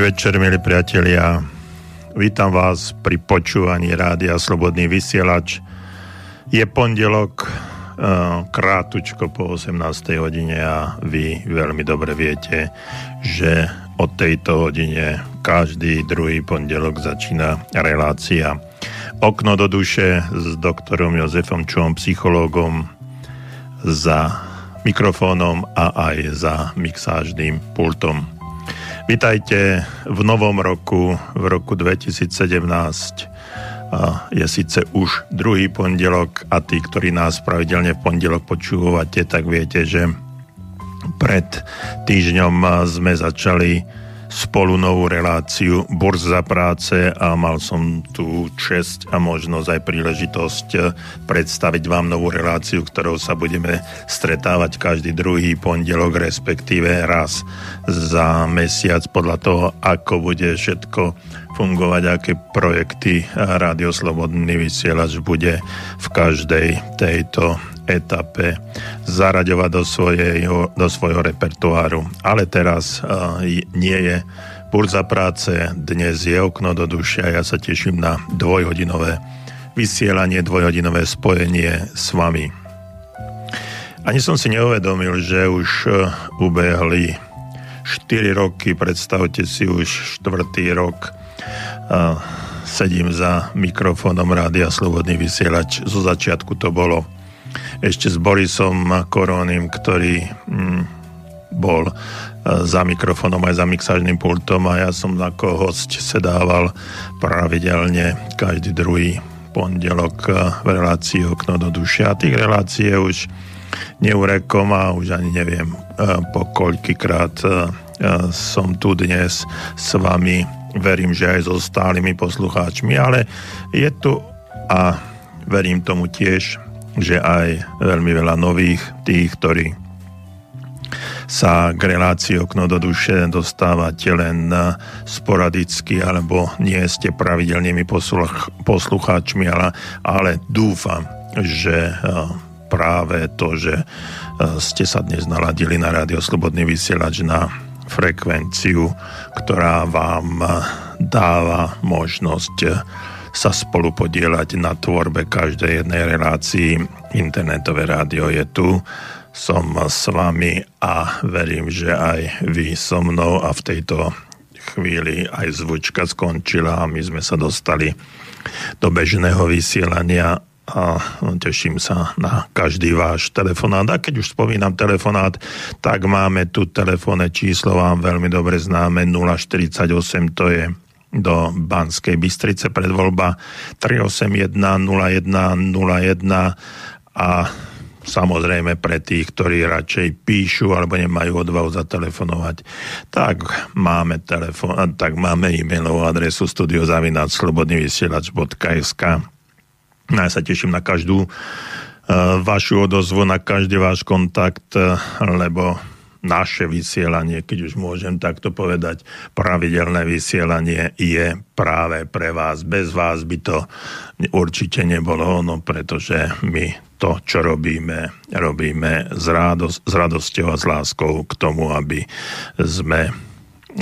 Večer, milí priatelia. Vítam vás pri počúvaní Rádia Slobodný vysielač. Je pondelok, eh, krátučko po 18. hodine a vy veľmi dobre viete, že od tejto hodine každý druhý pondelok začína relácia Okno do duše s doktorom Jozefom Čom, psychológom za mikrofónom a aj za mixážným pultom. Vítajte v novom roku, v roku 2017. Je síce už druhý pondelok a tí, ktorí nás pravidelne v pondelok počúvate, tak viete, že pred týždňom sme začali spolu novú reláciu Burza práce a mal som tu čest a možnosť aj príležitosť predstaviť vám novú reláciu, ktorou sa budeme stretávať každý druhý pondelok, respektíve raz za mesiac podľa toho, ako bude všetko fungovať, aké projekty Rádio Slobodný vysielač bude v každej tejto etape zaraďovať do, svojho, do svojho repertoáru. Ale teraz uh, nie je burza práce, dnes je okno do duše ja sa teším na dvojhodinové vysielanie, dvojhodinové spojenie s vami. Ani som si neuvedomil, že už uh, ubehli 4 roky, predstavte si už štvrtý rok uh, sedím za mikrofónom Rádia Slobodný vysielač. Zo začiatku to bolo ešte s Borisom Korónim, ktorý mm, bol e, za mikrofónom aj za mixážnym pultom a ja som ako host sedával pravidelne každý druhý pondelok e, v relácii Okno do duše. A tých relácií už neurekom a už ani neviem e, po koľkýkrát som tu dnes s vami. Verím, že aj so stálymi poslucháčmi, ale je tu a verím tomu tiež že aj veľmi veľa nových tých, ktorí sa k relácii okno do duše dostávate len sporadicky alebo nie ste pravidelnými posluch, poslucháčmi, ale, ale dúfam, že práve to, že ste sa dnes naladili na rádio Slobodný vysielač na frekvenciu, ktorá vám dáva možnosť sa spolu podielať na tvorbe každej jednej relácii. Internetové rádio je tu, som s vami a verím, že aj vy so mnou a v tejto chvíli aj zvučka skončila a my sme sa dostali do bežného vysielania a teším sa na každý váš telefonát. A keď už spomínam telefonát, tak máme tu telefónne číslo vám veľmi dobre známe 048, to je do Banskej Bystrice. Predvoľba 381 0101 a samozrejme pre tých, ktorí radšej píšu alebo nemajú odvahu zatelefonovať, tak máme, telefon, tak máme e-mailovú adresu studiozavinačslobodnyvysielač.sk no, Ja sa teším na každú uh, vašu odozvu, na každý váš kontakt, uh, lebo naše vysielanie, keď už môžem takto povedať, pravidelné vysielanie je práve pre vás. Bez vás by to určite nebolo ono, pretože my to, čo robíme, robíme s, radosť, s radosťou a s láskou k tomu, aby sme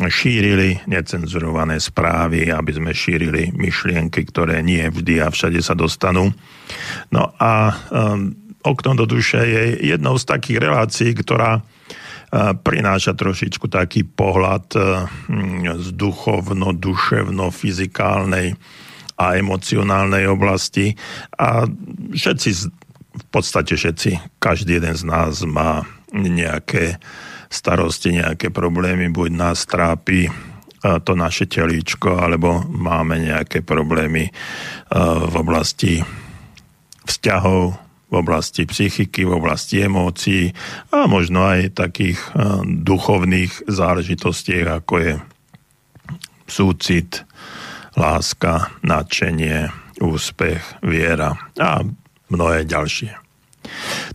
šírili necenzurované správy, aby sme šírili myšlienky, ktoré nie vždy a všade sa dostanú. No a um, okno do duše je jednou z takých relácií, ktorá prináša trošičku taký pohľad e, z duchovno, duševno, fyzikálnej a emocionálnej oblasti. A všetci, v podstate všetci, každý jeden z nás má nejaké starosti, nejaké problémy, buď nás trápi e, to naše telíčko, alebo máme nejaké problémy e, v oblasti vzťahov, v oblasti psychiky, v oblasti emócií a možno aj takých duchovných záležitostiach, ako je súcit, láska, nadšenie, úspech, viera a mnohé ďalšie.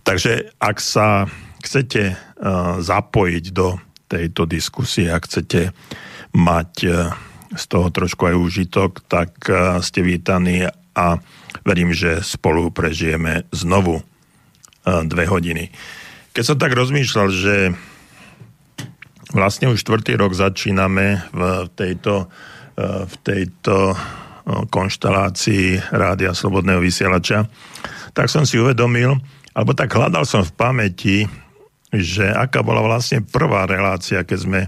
Takže ak sa chcete zapojiť do tejto diskusie, ak chcete mať z toho trošku aj užitok, tak ste vítaní a verím, že spolu prežijeme znovu dve hodiny. Keď som tak rozmýšľal, že vlastne už štvrtý rok začíname v tejto, v tejto konštelácii Rádia Slobodného vysielača, tak som si uvedomil, alebo tak hľadal som v pamäti, že aká bola vlastne prvá relácia, keď sme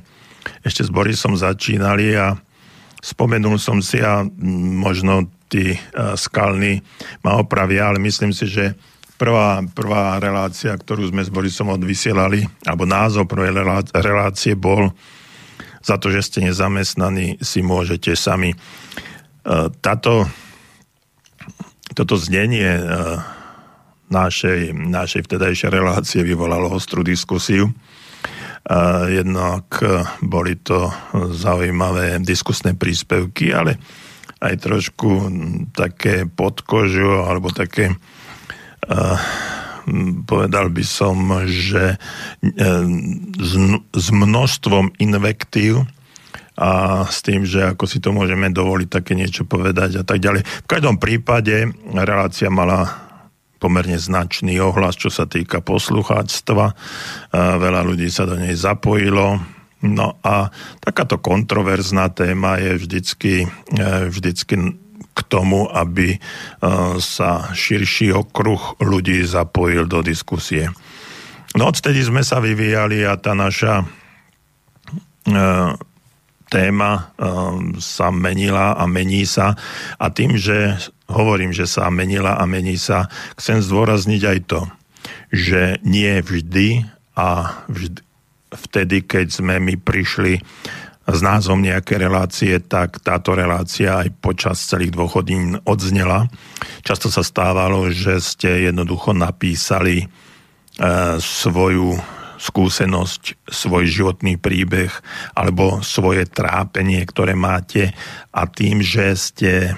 ešte s Borisom začínali a spomenul som si a možno tí skalní ma opravia, ale myslím si, že prvá, prvá relácia, ktorú sme s Borisom odvysielali, alebo názov prvej relácie bol za to, že ste nezamestnaní, si môžete sami táto, toto znenie e, našej, našej vtedajšej relácie vyvolalo ostrú diskusiu. E, jednak e, boli to zaujímavé diskusné príspevky, ale aj trošku také podkožu alebo také povedal by som, že s množstvom invektív a s tým, že ako si to môžeme dovoliť také niečo povedať a tak ďalej. V každom prípade relácia mala pomerne značný ohlas, čo sa týka poslucháctva. Veľa ľudí sa do nej zapojilo. No a takáto kontroverzná téma je vždycky, e, vždycky k tomu, aby e, sa širší okruh ľudí zapojil do diskusie. No odtedy sme sa vyvíjali a tá naša e, téma sa menila a mení sa a tým, že hovorím, že sa menila a mení sa, chcem zdôrazniť aj to, že nie vždy a vždy, vtedy, keď sme my prišli s názvom nejaké relácie, tak táto relácia aj počas celých dvoch hodín odznela. Často sa stávalo, že ste jednoducho napísali e, svoju skúsenosť, svoj životný príbeh alebo svoje trápenie, ktoré máte a tým, že ste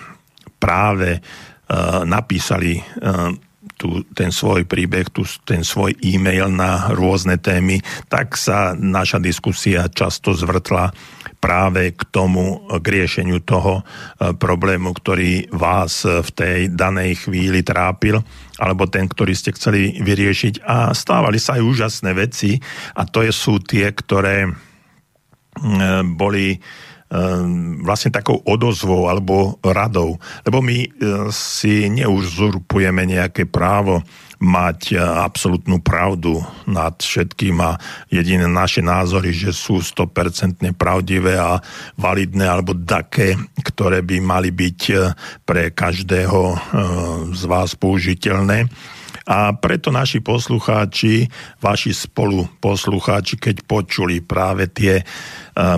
práve uh, napísali uh, tu, ten svoj príbeh, tu, ten svoj e-mail na rôzne témy, tak sa naša diskusia často zvrtla práve k tomu, k riešeniu toho e, problému, ktorý vás v tej danej chvíli trápil, alebo ten, ktorý ste chceli vyriešiť. A stávali sa aj úžasné veci a to sú tie, ktoré boli vlastne takou odozvou alebo radou. Lebo my e, si neuzurpujeme nejaké právo mať e, absolútnu pravdu nad všetkým a jediné naše názory, že sú 100% pravdivé a validné alebo také, ktoré by mali byť e, pre každého z vás použiteľné. A preto naši poslucháči, vaši spolu poslucháči, keď počuli práve tie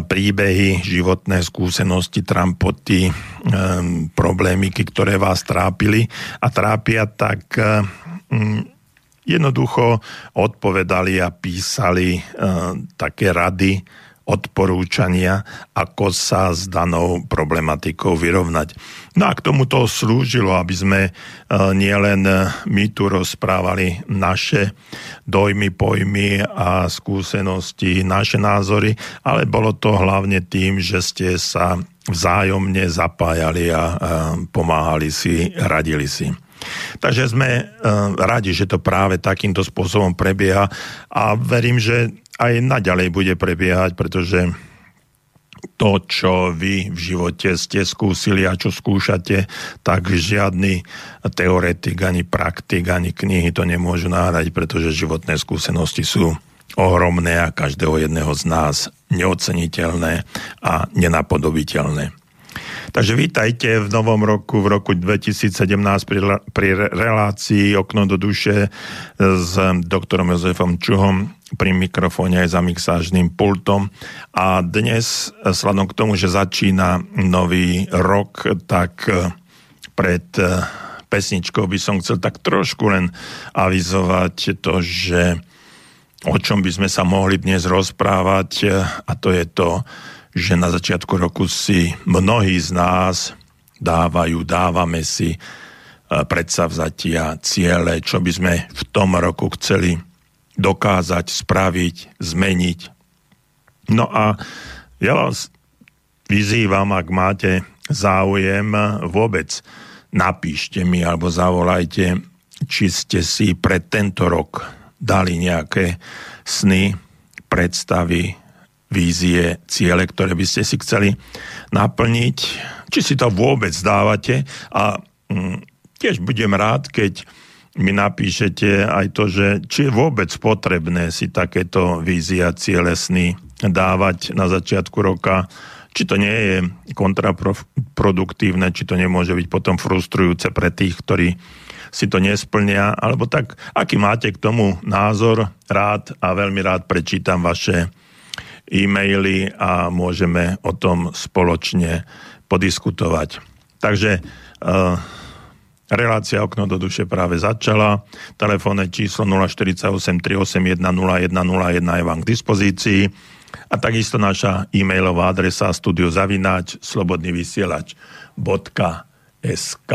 príbehy, životné skúsenosti, trampoty, problémiky, ktoré vás trápili a trápia, tak Mm, jednoducho odpovedali a písali e, také rady, odporúčania, ako sa s danou problematikou vyrovnať. No a k tomu to slúžilo, aby sme e, nielen my tu rozprávali naše dojmy, pojmy a skúsenosti, naše názory, ale bolo to hlavne tým, že ste sa vzájomne zapájali a pomáhali si, radili si. Takže sme uh, radi, že to práve takýmto spôsobom prebieha a verím, že aj naďalej bude prebiehať, pretože to, čo vy v živote ste skúsili a čo skúšate, tak žiadny teoretik, ani praktik, ani knihy to nemôžu náhrať, pretože životné skúsenosti sú ohromné a každého jedného z nás neoceniteľné a nenapodobiteľné. Takže vítajte v novom roku, v roku 2017 pri, pri relácii Okno do duše s doktorom Jozefom Čuhom pri mikrofóne aj za mixážnym pultom. A dnes, sladom k tomu, že začína nový rok, tak eh, pred eh, pesničkou by som chcel tak trošku len avizovať to, že o čom by sme sa mohli dnes rozprávať eh, a to je to, že na začiatku roku si mnohí z nás dávajú, dávame si e, predsavzatia, ciele, čo by sme v tom roku chceli dokázať, spraviť, zmeniť. No a ja vás vyzývam, ak máte záujem, vôbec napíšte mi alebo zavolajte, či ste si pre tento rok dali nejaké sny, predstavy, vízie, ciele, ktoré by ste si chceli naplniť, či si to vôbec dávate? A mm, tiež budem rád, keď mi napíšete aj to, že či je vôbec potrebné si takéto vízia cielesný dávať na začiatku roka, či to nie je kontraproduktívne, či to nemôže byť potom frustrujúce pre tých, ktorí si to nesplnia, alebo tak, aký máte k tomu názor, rád a veľmi rád prečítam vaše e-maily a môžeme o tom spoločne podiskutovať. Takže uh, relácia Okno do duše práve začala. Telefónne číslo 048 381 0101 je vám k dispozícii a takisto naša e-mailová adresa studiozavináč slobodnyvysielač.sk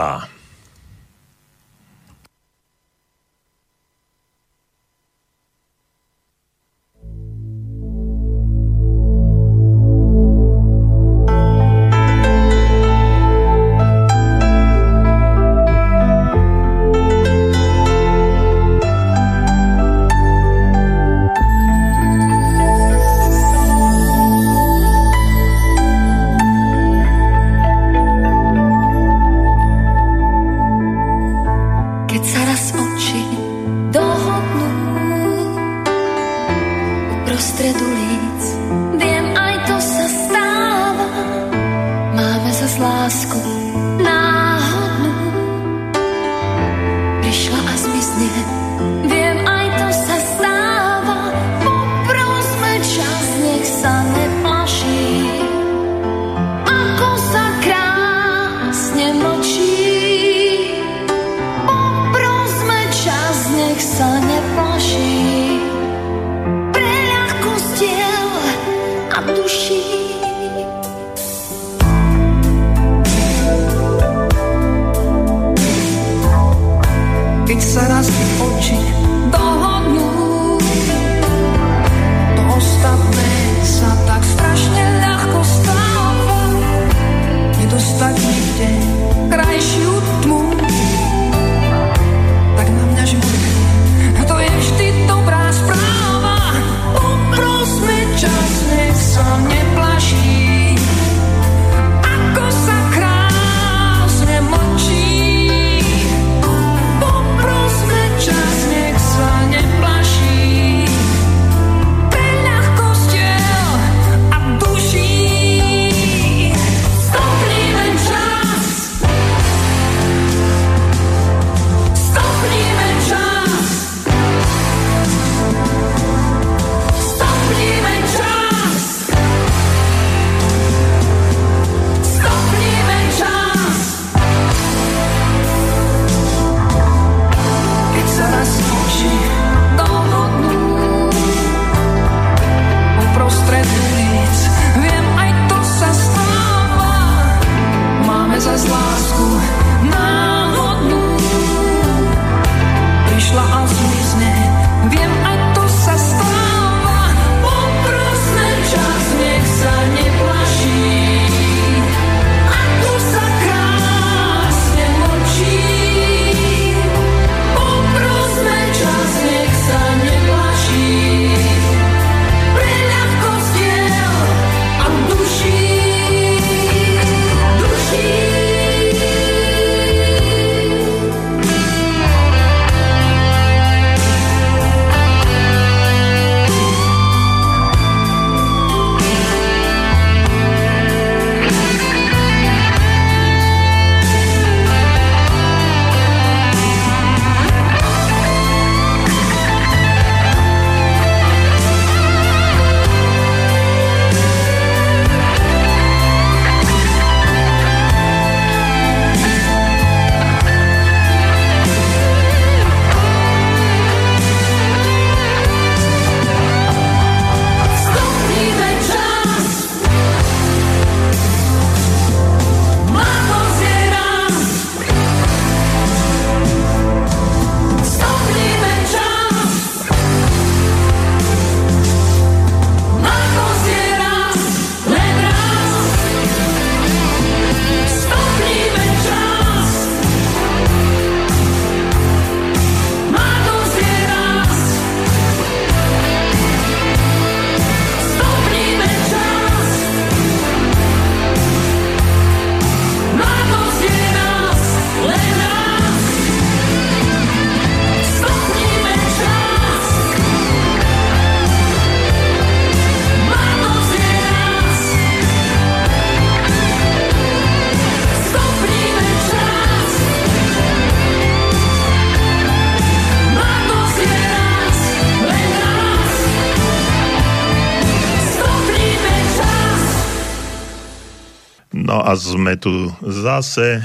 sme tu zase.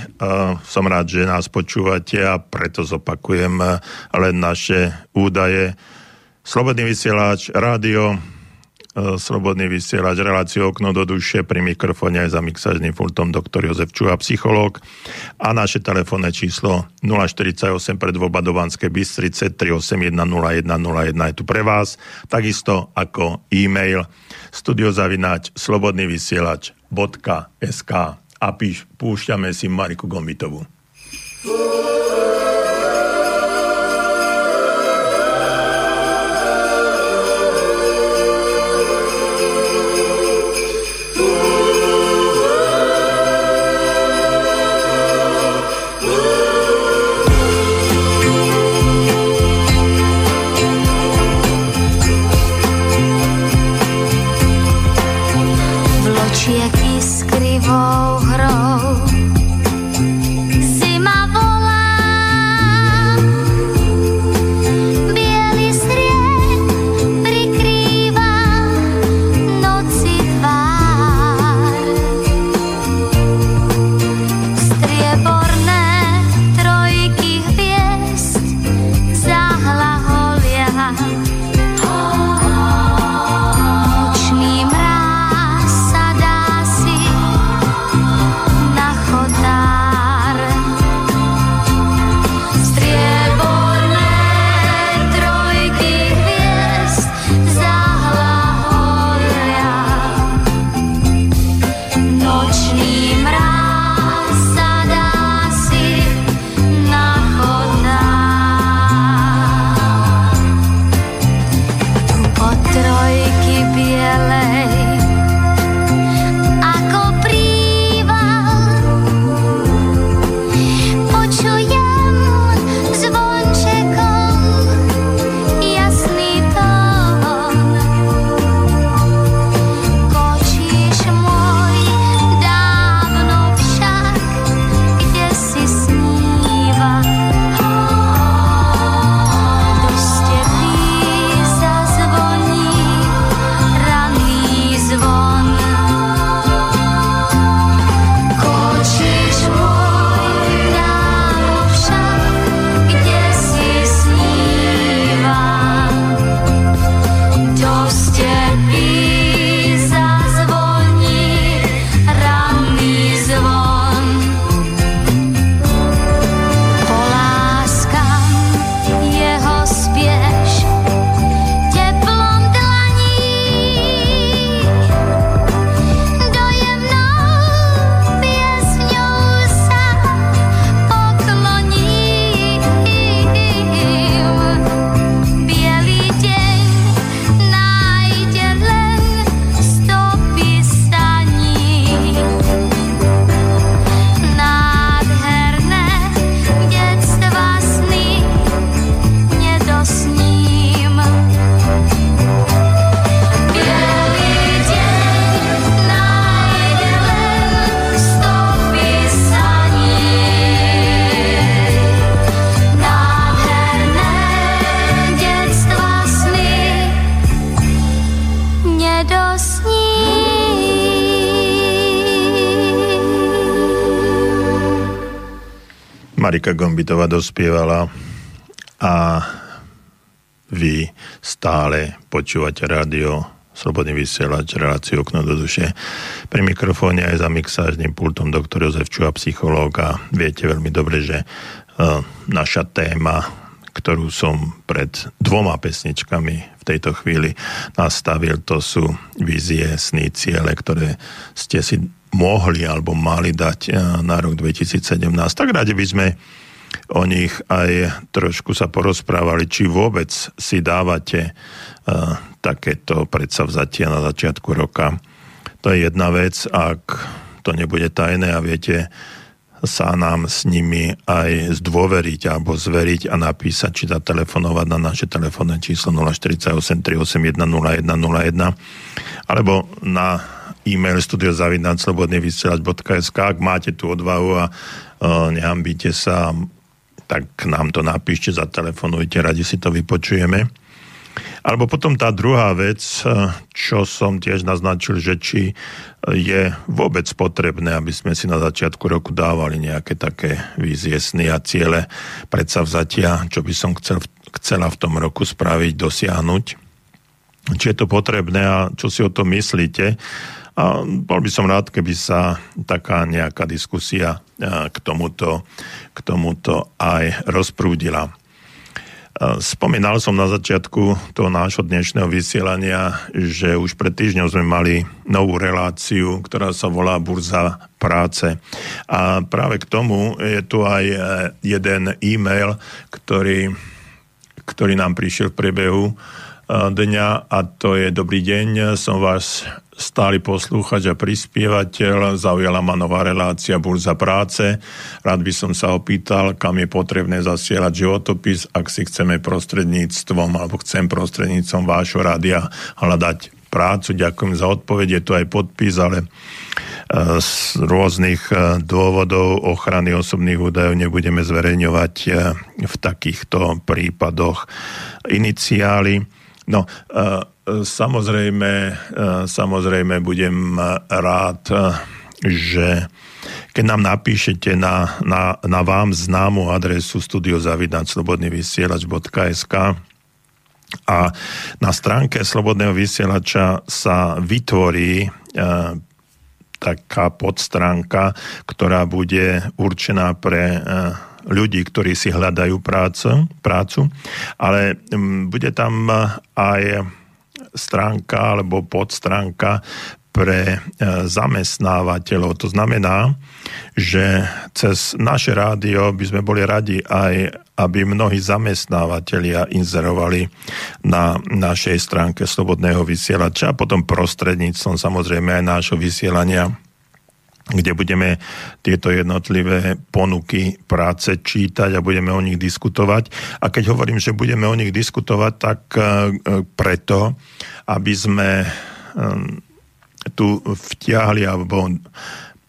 Som rád, že nás počúvate a preto zopakujem len naše údaje. Slobodný vysielač, rádio, E, slobodný vysielač, reláciu okno do duše, pri mikrofóne aj za mixážnym pultom doktor Jozef Čuha, psychológ a naše telefónne číslo 048 pred voba do Banskej Bystrice 3810101 je tu pre vás, takisto ako e-mail studiozavináč slobodnyvysielač.sk a píš, púšťame si Mariku Gombitovú. Marika Gombitová dospievala a vy stále počúvate rádio Slobodný vysielač, reláciu okno do duše. Pri mikrofóne aj za mixážnym pultom doktor Jozef Čuha, psychológ a viete veľmi dobre, že uh, naša téma, ktorú som pred dvoma pesničkami v tejto chvíli nastavil, to sú vízie, sny, ciele, ktoré ste si mohli alebo mali dať eh, na rok 2017. Tak radi by sme o nich aj trošku sa porozprávali, či vôbec si dávate uh, takéto predsavzatia na začiatku roka. To je jedna vec, ak to nebude tajné a viete sa nám s nimi aj zdôveriť alebo zveriť a napísať, či zatelefonovať na naše telefónne číslo 048 381 0101 alebo na e-mail studiozavinačslobodnyvysielač.sk ak máte tú odvahu a uh, nehambíte sa, tak nám to napíšte, zatelefonujte, radi si to vypočujeme. Alebo potom tá druhá vec, čo som tiež naznačil, že či je vôbec potrebné, aby sme si na začiatku roku dávali nejaké také vízie, sny a ciele, predsavzatia, čo by som chcel, chcela v tom roku spraviť, dosiahnuť. Či je to potrebné a čo si o tom myslíte. A bol by som rád, keby sa taká nejaká diskusia k tomuto, k tomuto aj rozprúdila. Spomínal som na začiatku toho nášho dnešného vysielania, že už pred týždňom sme mali novú reláciu, ktorá sa volá Burza práce. A práve k tomu je tu aj e, jeden e-mail, ktorý, ktorý nám prišiel v priebehu e, dňa a to je Dobrý deň, som vás stály poslúchač a prispievateľ, zaujala ma nová relácia Burza práce. Rád by som sa opýtal, kam je potrebné zasielať životopis, ak si chceme prostredníctvom, alebo chcem prostredníctvom vášho rádia hľadať prácu. Ďakujem za odpoveď, je to aj podpis, ale e, z rôznych e, dôvodov ochrany osobných údajov nebudeme zverejňovať v takýchto prípadoch iniciály. No, Samozrejme, samozrejme budem rád, že keď nám napíšete na, na, na vám známu adresu studiozavidanslobodnyvysielač.sk a na stránke Slobodného vysielača sa vytvorí e, taká podstránka, ktorá bude určená pre e, ľudí, ktorí si hľadajú prácu, prácu ale m, bude tam aj stránka alebo podstránka pre e, zamestnávateľov. To znamená, že cez naše rádio by sme boli radi aj, aby mnohí zamestnávateľia inzerovali na našej stránke Slobodného vysielača a potom prostredníctvom samozrejme aj nášho vysielania kde budeme tieto jednotlivé ponuky práce čítať a budeme o nich diskutovať. A keď hovorím, že budeme o nich diskutovať, tak e, preto, aby sme e, tu vtiahli alebo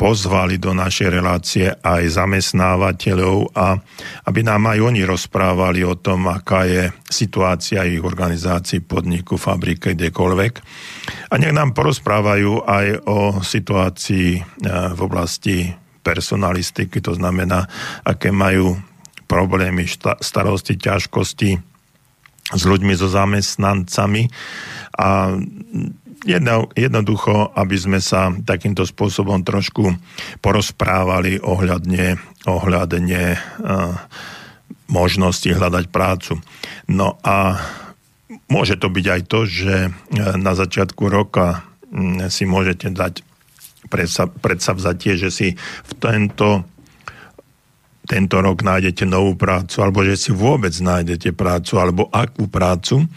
pozvali do našej relácie aj zamestnávateľov a aby nám aj oni rozprávali o tom, aká je situácia ich organizácií, podniku, fabrike, kdekoľvek. A nech nám porozprávajú aj o situácii e, v oblasti personalistiky, to znamená, aké majú problémy, starosti, ťažkosti s ľuďmi, so zamestnancami a jedno, jednoducho, aby sme sa takýmto spôsobom trošku porozprávali ohľadne, ohľadne uh, možnosti hľadať prácu. No a môže to byť aj to, že e, na začiatku roka si môžete dať predsavzatie, že si v tento tento rok nájdete novú prácu, alebo že si vôbec nájdete prácu, alebo akú prácu.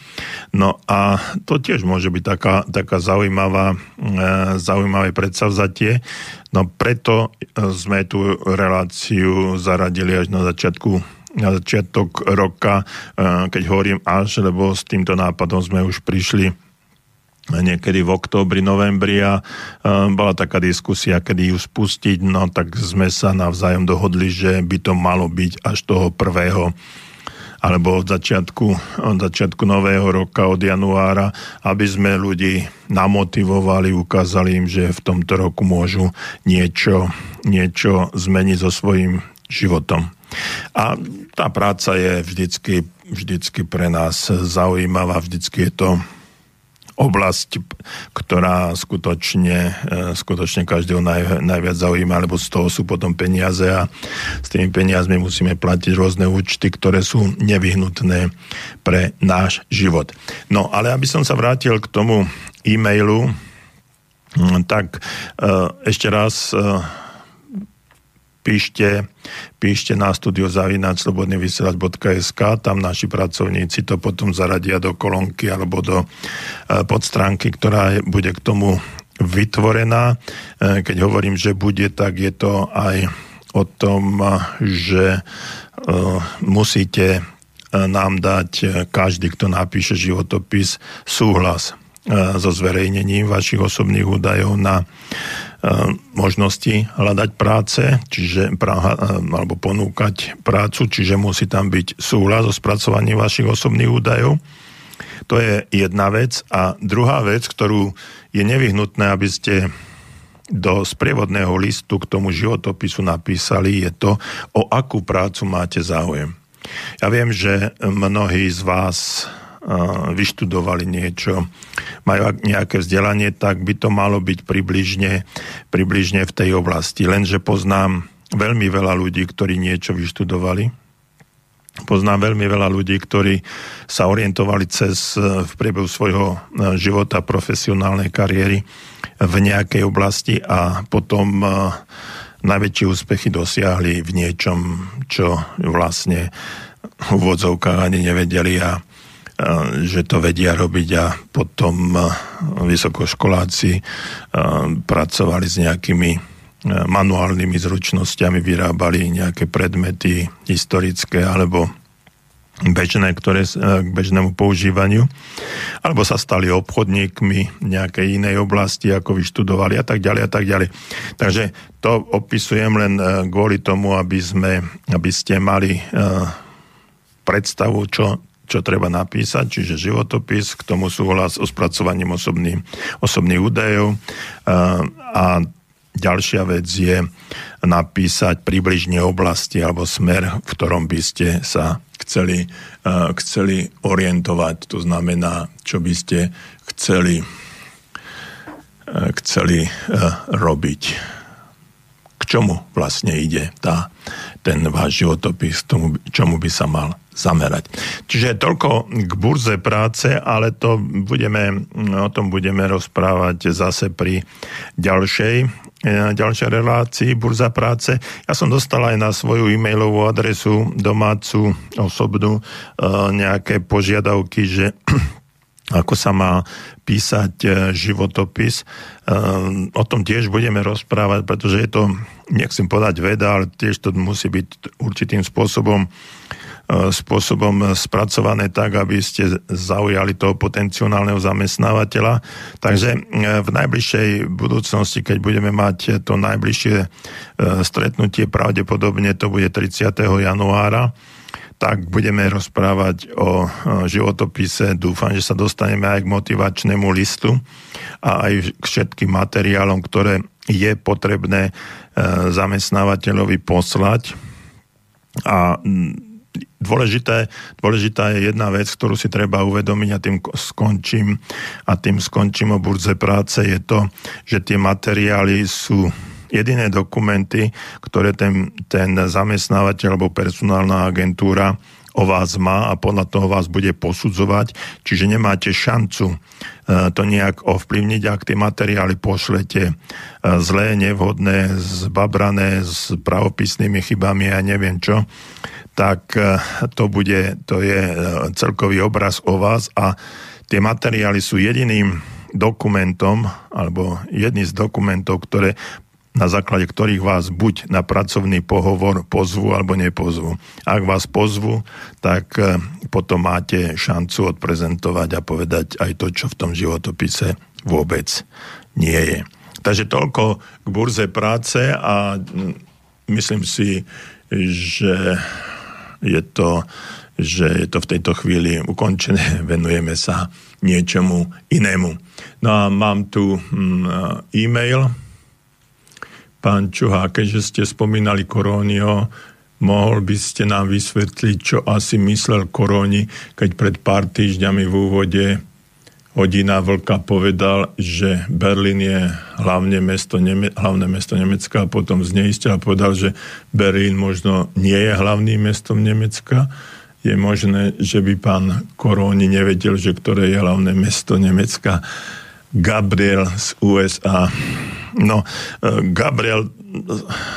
No a to tiež môže byť taká, taká zaujímavá, e, zaujímavé predsavzatie. No preto sme tú reláciu zaradili až na začiatku na začiatok roka, e, keď hovorím až, lebo s týmto nápadom sme už prišli niekedy v októbri, novembri a bola taká diskusia, kedy ju spustiť, no tak sme sa navzájom dohodli, že by to malo byť až toho prvého alebo od začiatku, od začiatku nového roka, od januára, aby sme ľudí namotivovali, ukázali im, že v tomto roku môžu niečo, niečo zmeniť so svojím životom. A tá práca je vždycky, vždycky pre nás zaujímavá, vždycky je to oblasť, ktorá skutočne, e, skutočne každého naj, najviac zaujíma, lebo z toho sú potom peniaze a s tými peniazmi musíme platiť rôzne účty, ktoré sú nevyhnutné pre náš život. No, ale aby som sa vrátil k tomu e-mailu, tak e, ešte raz e, píšte, píšte na studio zavínať slobodnyvysielač.sk, tam naši pracovníci to potom zaradia do kolónky alebo do e, podstránky, ktorá bude k tomu vytvorená. E, keď hovorím, že bude, tak je to aj o tom, že e, musíte nám dať každý, kto napíše životopis, súhlas so zverejnením vašich osobných údajov na možnosti hľadať práce, čiže praha, eh, alebo ponúkať prácu, čiže musí tam byť súhlas so spracovaním vašich osobných údajov. To je jedna vec. A druhá vec, ktorú je nevyhnutné, aby ste do sprievodného listu k tomu životopisu napísali, je to, o akú prácu máte záujem. Ja viem, že mnohí z vás vyštudovali niečo, majú nejaké vzdelanie, tak by to malo byť približne, približne v tej oblasti. Lenže poznám veľmi veľa ľudí, ktorí niečo vyštudovali. Poznám veľmi veľa ľudí, ktorí sa orientovali cez v priebehu svojho života profesionálnej kariéry v nejakej oblasti a potom najväčšie úspechy dosiahli v niečom, čo vlastne v úvodzovkách ani nevedeli a že to vedia robiť a potom vysokoškoláci pracovali s nejakými manuálnymi zručnosťami, vyrábali nejaké predmety historické alebo bežné, ktoré k bežnému používaniu, alebo sa stali obchodníkmi nejakej inej oblasti, ako vyštudovali a tak ďalej a tak ďalej. Takže to opisujem len kvôli tomu, aby, sme, aby ste mali predstavu, čo čo treba napísať, čiže životopis, k tomu súhlas o spracovaním osobný, osobných údajov a ďalšia vec je napísať približne oblasti alebo smer, v ktorom by ste sa chceli, chceli orientovať. To znamená, čo by ste chceli, chceli robiť. K čomu vlastne ide tá, ten váš životopis, k tomu, čomu by sa mal zamerať. Čiže toľko k burze práce, ale to budeme, o tom budeme rozprávať zase pri ďalšej e, ďalšej relácii Burza práce. Ja som dostal aj na svoju e-mailovú adresu domácu osobnú e, nejaké požiadavky, že ako sa má písať e, životopis. O tom tiež budeme rozprávať, pretože je to, nechcem podať veda, ale tiež to musí byť určitým spôsobom spôsobom spracované tak, aby ste zaujali toho potenciálneho zamestnávateľa. Takže e, v najbližšej budúcnosti, keď budeme mať to najbližšie e, stretnutie, pravdepodobne to bude 30. januára, tak budeme rozprávať o životopise. Dúfam, že sa dostaneme aj k motivačnému listu a aj k všetkým materiálom, ktoré je potrebné zamestnávateľovi poslať. A dôležité, dôležitá je jedna vec, ktorú si treba uvedomiť a tým skončím a tým skončím o burze práce, je to, že tie materiály sú jediné dokumenty, ktoré ten, ten zamestnávateľ alebo personálna agentúra o vás má a podľa toho vás bude posudzovať, čiže nemáte šancu e, to nejak ovplyvniť, ak tie materiály pošlete e, zlé, nevhodné, zbabrané, s pravopisnými chybami a neviem čo, tak e, to bude, to je e, celkový obraz o vás a tie materiály sú jediným dokumentom, alebo jedný z dokumentov, ktoré na základe ktorých vás buď na pracovný pohovor pozvu alebo nepozvu. Ak vás pozvu, tak e, potom máte šancu odprezentovať a povedať aj to, čo v tom životopise vôbec nie je. Takže toľko k burze práce a myslím si, že je to, že je to v tejto chvíli ukončené, venujeme sa niečomu inému. No a mám tu mm, e-mail. Pán Čuhá, keďže ste spomínali Korónio, mohol by ste nám vysvetliť, čo asi myslel Koróni, keď pred pár týždňami v úvode Hodina Vlka povedal, že Berlín je hlavne mesto, Neme- hlavné mesto Nemecka a potom zneistil a povedal, že Berlín možno nie je hlavným mestom Nemecka. Je možné, že by pán Koróni nevedel, že ktoré je hlavné mesto Nemecka. Gabriel z USA. No, e, Gabriel,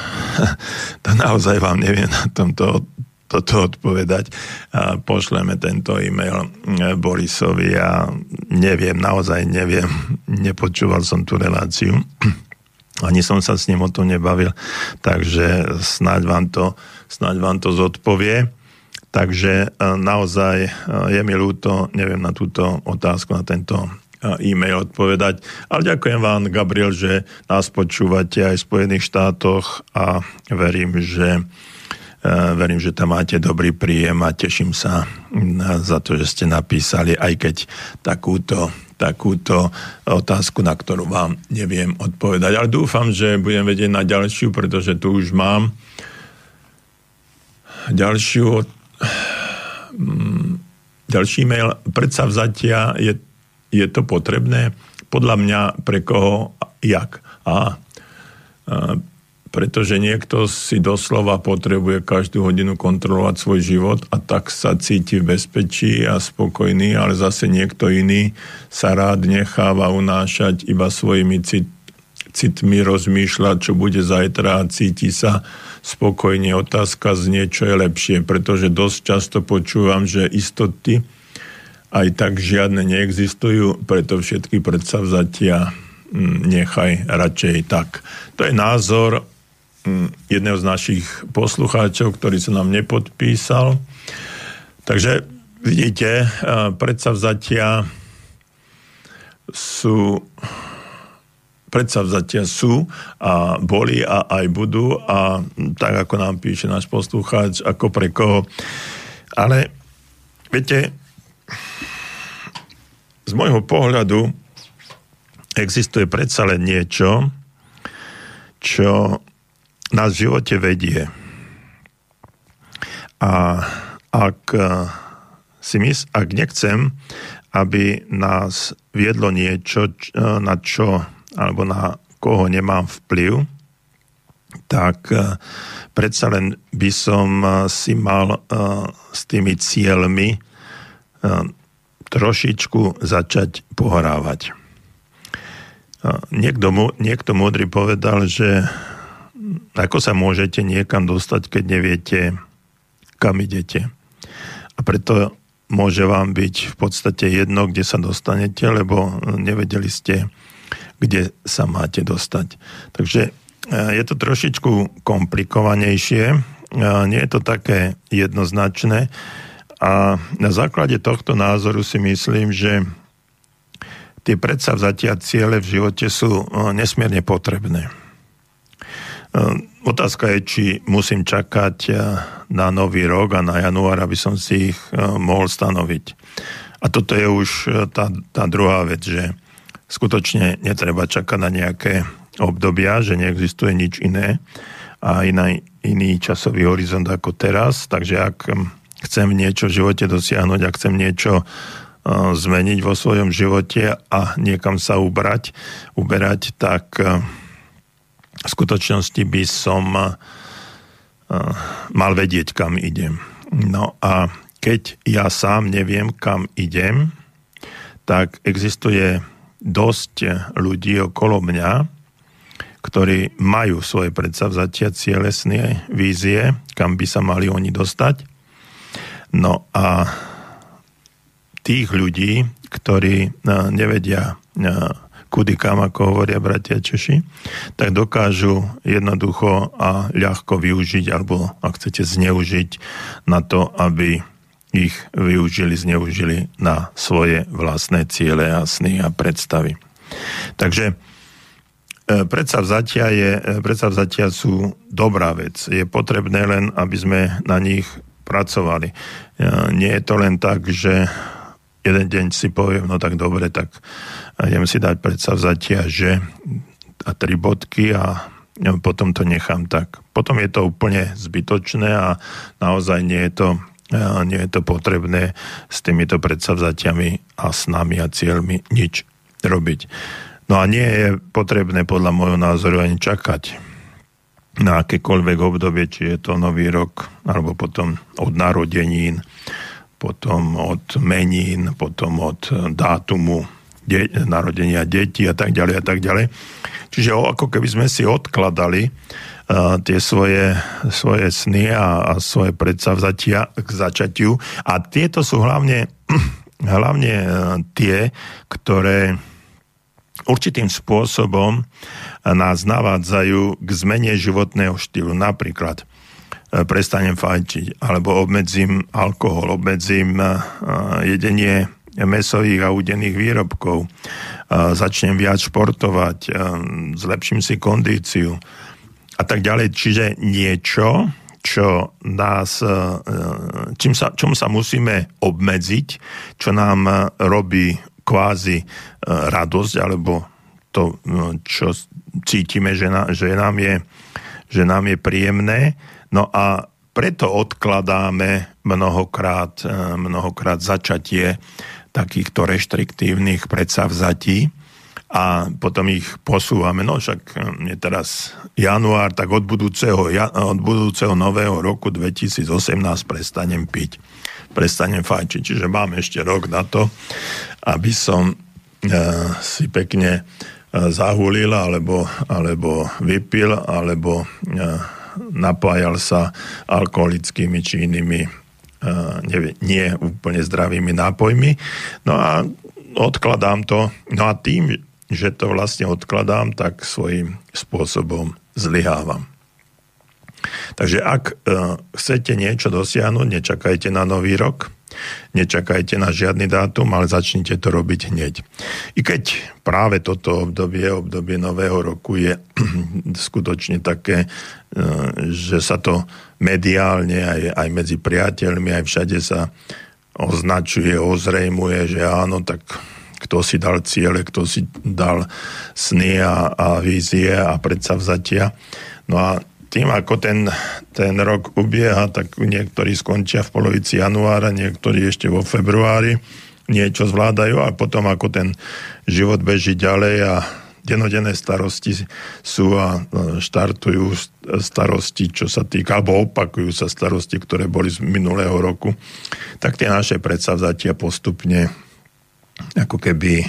to naozaj vám neviem na tomto toto odpovedať. A pošleme tento e-mail e, Borisovi a neviem, naozaj neviem, nepočúval som tú reláciu. Ani som sa s ním o tom nebavil, takže snáď vám to, snáď vám to zodpovie. Takže e, naozaj e, je mi ľúto, neviem na túto otázku, na tento e-mail odpovedať. Ale ďakujem vám, Gabriel, že nás počúvate aj v Spojených štátoch a verím, že verím, že tam máte dobrý príjem a teším sa za to, že ste napísali, aj keď takúto, takúto otázku, na ktorú vám neviem odpovedať. Ale dúfam, že budem vedieť na ďalšiu, pretože tu už mám ďalšiu ďalší mail. Predsavzatia je, je to potrebné? Podľa mňa pre koho, jak? A, a pretože niekto si doslova potrebuje každú hodinu kontrolovať svoj život a tak sa cíti v bezpečí a spokojný, ale zase niekto iný sa rád necháva unášať iba svojimi cit, citmi, rozmýšľať, čo bude zajtra a cíti sa spokojne. Otázka znie, čo je lepšie, pretože dosť často počúvam, že istoty aj tak žiadne neexistujú, preto všetky predsavzatia mm, nechaj radšej tak. To je názor jedného z našich poslucháčov, ktorý sa nám nepodpísal. Takže vidíte, predsavzatia sú predsavzatia sú a boli a aj budú a tak ako nám píše náš poslucháč, ako pre koho. Ale viete, z môjho pohľadu existuje predsa len niečo, čo nás v živote vedie. A ak eh, si mys, ak nechcem, aby nás viedlo niečo, eh, na čo alebo na koho nemám vplyv, tak eh, predsa len by som si mal s tými cieľmi trošičku začať pohrávať. Niekto, niekto múdry povedal, že ako sa môžete niekam dostať, keď neviete, kam idete. A preto môže vám byť v podstate jedno, kde sa dostanete, lebo nevedeli ste, kde sa máte dostať. Takže e, je to trošičku komplikovanejšie, e, nie je to také jednoznačné a na základe tohto názoru si myslím, že tie predsavzatia ciele v živote sú e, nesmierne potrebné. Ehm, otázka je, či musím čakať eh, na nový rok a na január, aby som si ich eh, mohol stanoviť. A toto je už eh, tá, tá druhá vec, že skutočne netreba čakať na nejaké obdobia, že neexistuje nič iné a iný, iný časový horizont ako teraz. Takže ak chcem niečo v živote dosiahnuť, ak chcem niečo zmeniť vo svojom živote a niekam sa ubrať, uberať, tak v skutočnosti by som uh, mal vedieť, kam idem. No a keď ja sám neviem, kam idem, tak existuje dosť ľudí okolo mňa, ktorí majú svoje predsavzatia, cielesné vízie, kam by sa mali oni dostať. No a tých ľudí, ktorí nevedia kudy kam, ako hovoria bratia Češi, tak dokážu jednoducho a ľahko využiť, alebo ak chcete zneužiť na to, aby ich využili, zneužili na svoje vlastné ciele a sny a predstavy. Takže e, predsavzatia, je, e, predsavzatia sú dobrá vec. Je potrebné len, aby sme na nich pracovali. E, nie je to len tak, že jeden deň si poviem, no tak dobre, tak idem si dať predsavzatia, že a tri bodky a potom to nechám tak. Potom je to úplne zbytočné a naozaj nie je to, nie je to potrebné s týmito predsavzatiami a snami a cieľmi nič robiť. No a nie je potrebné podľa môjho názoru ani čakať na akékoľvek obdobie, či je to nový rok, alebo potom od narodenín, potom od menín, potom od dátumu de- narodenia detí a tak ďalej a tak ďalej. Čiže ako keby sme si odkladali uh, tie svoje, svoje sny a, a svoje predsavzatia k začatiu. A tieto sú hlavne, hlavne uh, tie, ktoré určitým spôsobom nás navádzajú k zmene životného štýlu. Napríklad E, prestanem fajčiť, alebo obmedzím alkohol, obmedzím e, jedenie mesových a udených výrobkov, e, začnem viac športovať, zlepším si kondíciu a tak ďalej. Čiže niečo, čo nás, čím sa, čom sa musíme obmedziť, čo nám robí kvázi radosť, alebo to, čo cítime, že, na, že, nám je, že nám je príjemné. No a preto odkladáme mnohokrát, mnohokrát začatie takýchto reštriktívnych predsavzatí a potom ich posúvame. No však hm, je teraz január, tak od budúceho, od budúceho nového roku 2018 prestanem piť, prestanem fajčiť. Čiže mám ešte rok na to, aby som uh, si pekne uh, zahulil, alebo, alebo vypil, alebo uh, napájal sa alkoholickými či inými nie, nie úplne zdravými nápojmi. No a odkladám to. No a tým, že to vlastne odkladám, tak svojím spôsobom zlyhávam. Takže ak e, chcete niečo dosiahnuť, nečakajte na nový rok, nečakajte na žiadny dátum, ale začnite to robiť hneď. I keď práve toto obdobie, obdobie nového roku je skutočne také, e, že sa to mediálne aj, aj medzi priateľmi, aj všade sa označuje, ozrejmuje, že áno, tak kto si dal ciele, kto si dal sny a, a vízie a predsavzatia. No a tým, ako ten, ten rok ubieha, tak niektorí skončia v polovici januára, niektorí ešte vo februári niečo zvládajú a potom ako ten život beží ďalej a denodenné starosti sú a štartujú starosti, čo sa týka, alebo opakujú sa starosti, ktoré boli z minulého roku, tak tie naše predsavzatia postupne ako keby e,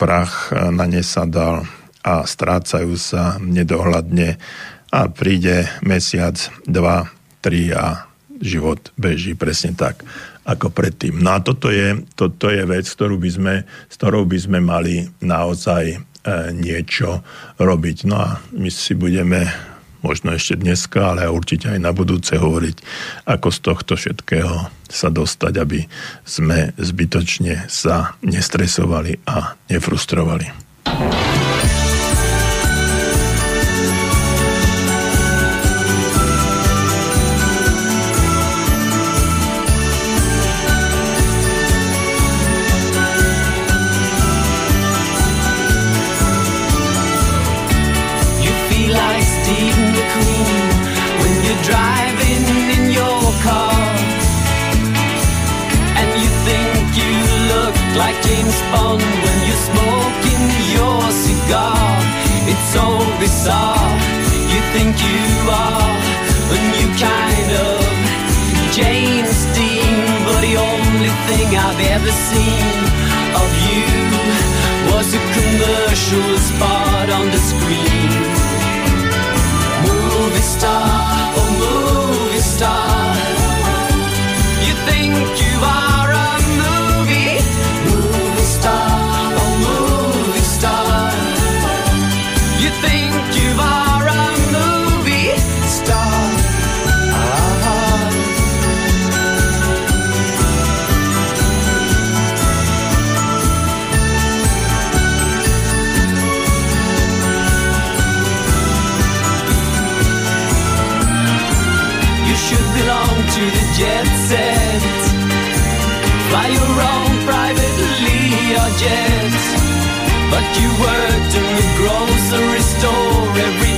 prach na ne sa dal a strácajú sa nedohľadne a príde mesiac, dva, tri a život beží presne tak, ako predtým. No a toto je, toto je vec, ktorú by sme, s ktorou by sme mali naozaj e, niečo robiť. No a my si budeme možno ešte dneska, ale určite aj na budúce hovoriť, ako z tohto všetkého sa dostať, aby sme zbytočne sa nestresovali a nefrustrovali. shoes but you worked in the grocery store every day.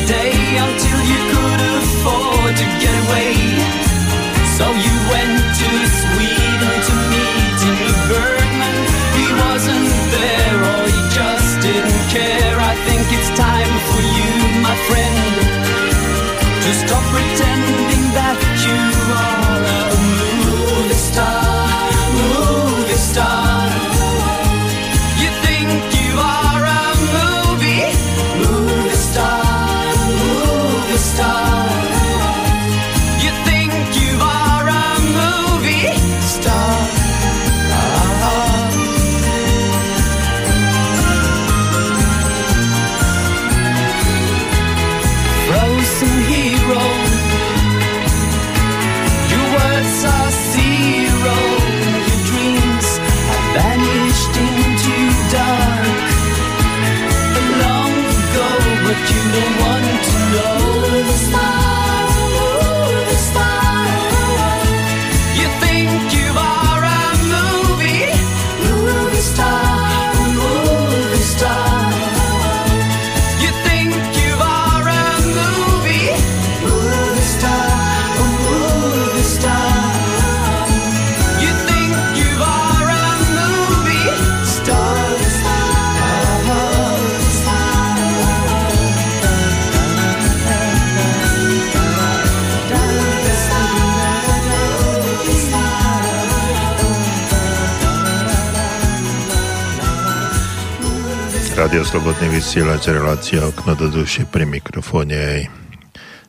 Vysielač, relácia okno do duše pri mikrofóne aj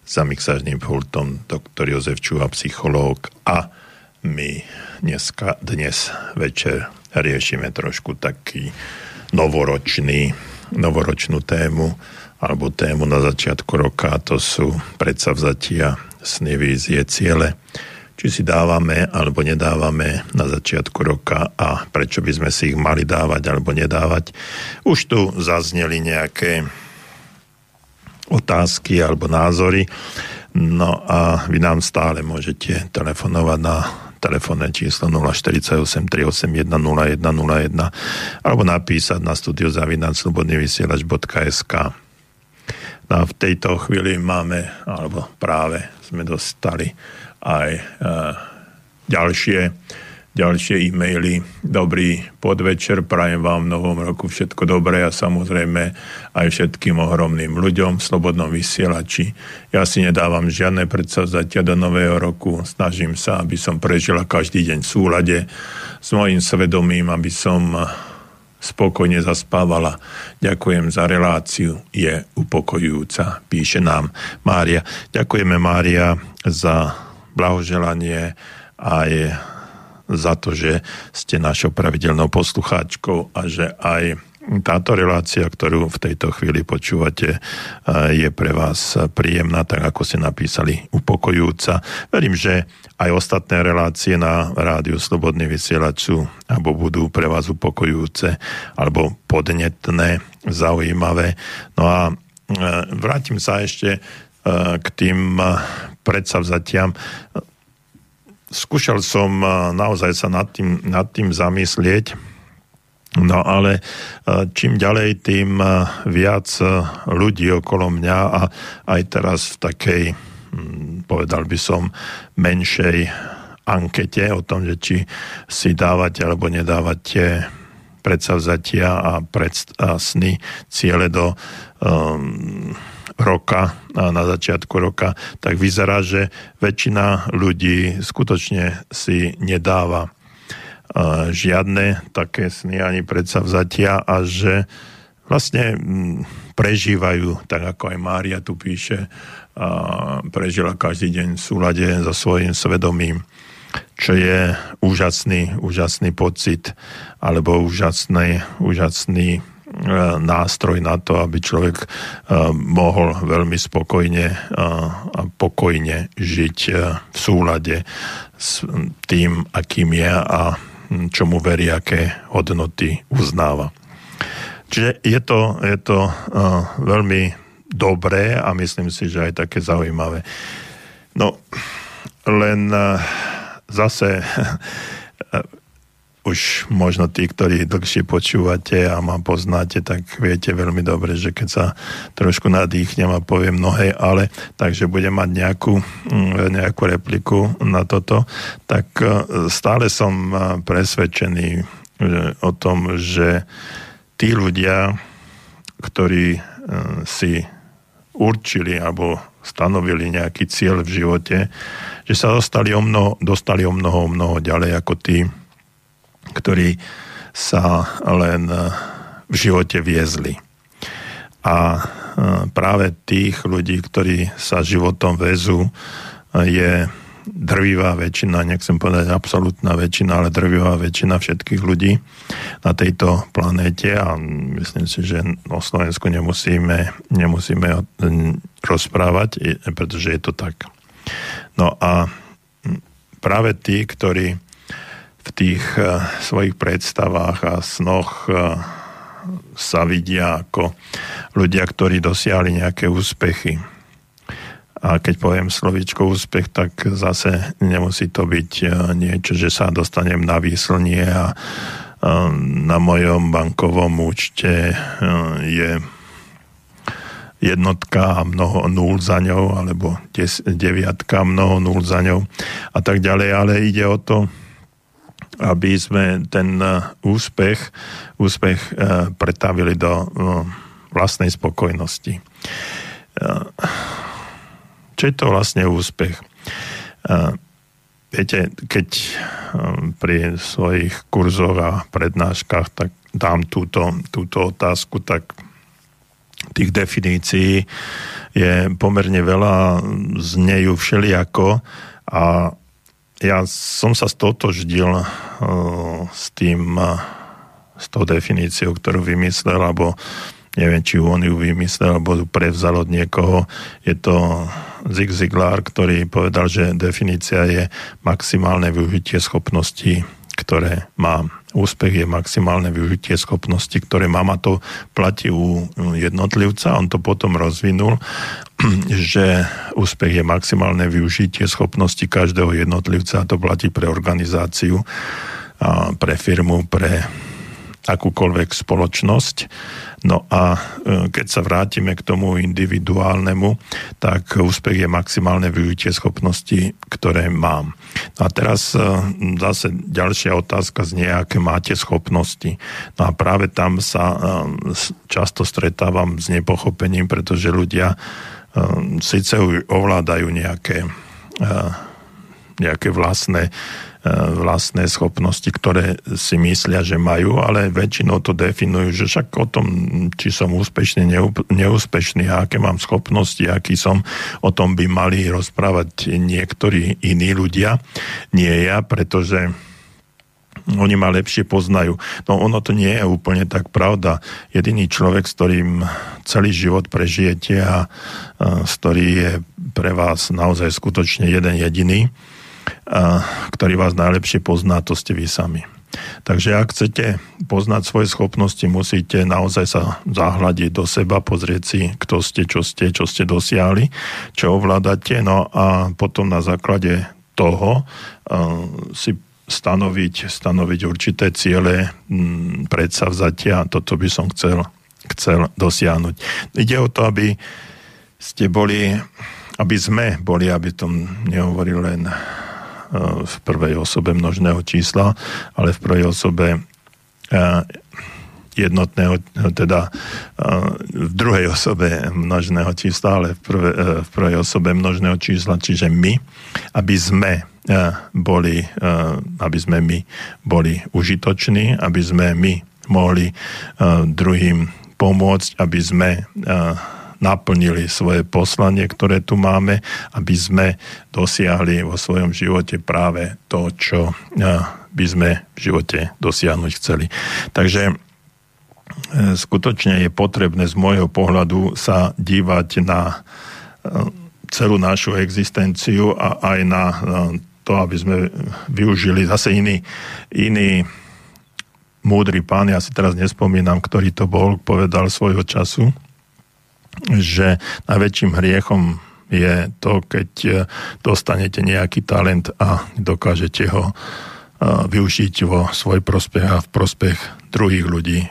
za mixážnym pultom doktor Jozef Čuha, psychológ a my dneska, dnes večer riešime trošku taký novoročný, novoročnú tému alebo tému na začiatku roka, to sú predsavzatia, sny, vízie, ciele či si dávame alebo nedávame na začiatku roka a prečo by sme si ich mali dávať alebo nedávať. Už tu zazneli nejaké otázky alebo názory. No a vy nám stále môžete telefonovať na telefónne číslo 048 381 0101 alebo napísať na studiozavinac.slobodnyvysielač.sk No a v tejto chvíli máme, alebo práve sme dostali aj e, ďalšie, ďalšie e-maily. Dobrý podvečer, prajem vám v novom roku všetko dobré a samozrejme aj všetkým ohromným ľuďom v Slobodnom vysielači. Ja si nedávam žiadne predsavzatia do nového roku, snažím sa, aby som prežila každý deň v súlade s mojim svedomím, aby som spokojne zaspávala. Ďakujem za reláciu, je upokojujúca, píše nám Mária. Ďakujeme Mária za blahoželanie aj za to, že ste našou pravidelnou poslucháčkou a že aj táto relácia, ktorú v tejto chvíli počúvate, je pre vás príjemná, tak ako ste napísali, upokojujúca. Verím, že aj ostatné relácie na rádiu Slobodný vysielač sú alebo budú pre vás upokojujúce alebo podnetné, zaujímavé. No a e, vrátim sa ešte k tým predsavzatiam. Skúšal som naozaj sa nad tým, nad tým zamyslieť, no ale čím ďalej, tým viac ľudí okolo mňa a aj teraz v takej, hm, povedal by som, menšej ankete o tom, že či si dávate alebo nedávate predsavzatia a, predst- a sny, ciele do um, roka, na začiatku roka, tak vyzerá, že väčšina ľudí skutočne si nedáva žiadne také sny ani predsavzatia a že vlastne prežívajú, tak ako aj Mária tu píše, prežila každý deň v súlade so svojím svedomím, čo je úžasný, úžasný pocit alebo úžasný, úžasný E, nástroj na to, aby človek e, mohol veľmi spokojne e, a pokojne žiť v súlade s tým, akým je a čomu verí, aké hodnoty uznáva. Čiže je to, je to veľmi dobré a myslím si, že aj také zaujímavé. No, len zase už možno tí, ktorí dlhšie počúvate a ma poznáte, tak viete veľmi dobre, že keď sa trošku nadýchnem a poviem mnohé ale, takže budem mať nejakú, mm, nejakú repliku na toto, tak e, stále som e, presvedčený e, o tom, že tí ľudia, ktorí si určili alebo stanovili nejaký cieľ v živote, že sa dostali o mnoho, dostali o mnoho, mnoho ďalej ako tí, ktorí sa len e, v živote viezli. A e, práve tých ľudí, ktorí sa životom vezú, e, je drvivá väčšina, nechcem povedať absolútna väčšina, ale drvivá väčšina všetkých ľudí na tejto planéte a myslím si, že o Slovensku nemusíme, nemusíme rozprávať, pretože je to tak. No a práve tí, ktorí v tých uh, svojich predstavách a snoch uh, sa vidia ako ľudia, ktorí dosiahli nejaké úspechy. A keď poviem slovíčko úspech, tak zase nemusí to byť uh, niečo, že sa dostanem na výslnie a na mojom bankovom účte je jednotka a mnoho nul za ňou, alebo des, deviatka a mnoho nul za ňou a tak ďalej, ale ide o to, aby sme ten e, úspech, úspech e, pretavili do e, vlastnej spokojnosti. Čo je to vlastne úspech? viete, keď pri svojich kurzoch a prednáškach tak dám túto, túto otázku, tak tých definícií je pomerne veľa, znejú všelijako a ja som sa stotoždil uh, s tým, uh, s tou definíciou, ktorú vymyslel, alebo neviem, či on ju vymyslel, alebo ju prevzal od niekoho. Je to Zig Ziglar, ktorý povedal, že definícia je maximálne využitie schopností ktoré má. Úspech je maximálne využitie schopnosti, ktoré má a to platí u jednotlivca. On to potom rozvinul, že úspech je maximálne využitie schopnosti každého jednotlivca a to platí pre organizáciu, pre firmu, pre akúkoľvek spoločnosť. No a e, keď sa vrátime k tomu individuálnemu, tak úspech je maximálne využitie schopnosti, ktoré mám. No a teraz e, zase ďalšia otázka znie, aké máte schopnosti. No a práve tam sa e, často stretávam s nepochopením, pretože ľudia síce ovládajú nejaké nejaké vlastné E, vlastné schopnosti, ktoré si myslia, že majú, ale väčšinou to definujú, že však o tom, či som úspešný, neúspešný aké mám schopnosti, aký som, o tom by mali rozprávať niektorí iní ľudia, nie ja, pretože oni ma lepšie poznajú. No ono to nie je úplne tak pravda. Jediný človek, s ktorým celý život prežijete a, a s ktorý je pre vás naozaj skutočne jeden jediný, ktorý vás najlepšie pozná, to ste vy sami. Takže ak chcete poznať svoje schopnosti, musíte naozaj sa zahľadiť do seba, pozrieť si, kto ste, čo ste, čo ste dosiahli, čo ovládate, no a potom na základe toho uh, si stanoviť, stanoviť určité ciele, m, predsavzatia, toto by som chcel, chcel dosiahnuť. Ide o to, aby ste boli, aby sme boli, aby tom nehovoril len v prvej osobe množného čísla, ale v prvej osobe eh, jednotného, teda eh, v druhej osobe množného čísla, ale v, prvé, eh, v prvej osobe množného čísla, čiže my, aby sme boli, aby sme my boli užitoční, aby sme my mohli druhým pomôcť, aby sme naplnili svoje poslanie, ktoré tu máme, aby sme dosiahli vo svojom živote práve to, čo eh, by sme v živote dosiahnuť chceli. Takže eh, skutočne je potrebné z môjho pohľadu sa dívať na eh, celú našu existenciu a aj na to, aby sme využili zase iný, iný múdry pán, ja si teraz nespomínam, ktorý to bol, povedal svojho času, že najväčším hriechom je to, keď e, dostanete nejaký talent a dokážete ho e, využiť vo svoj prospech a v prospech druhých ľudí, e,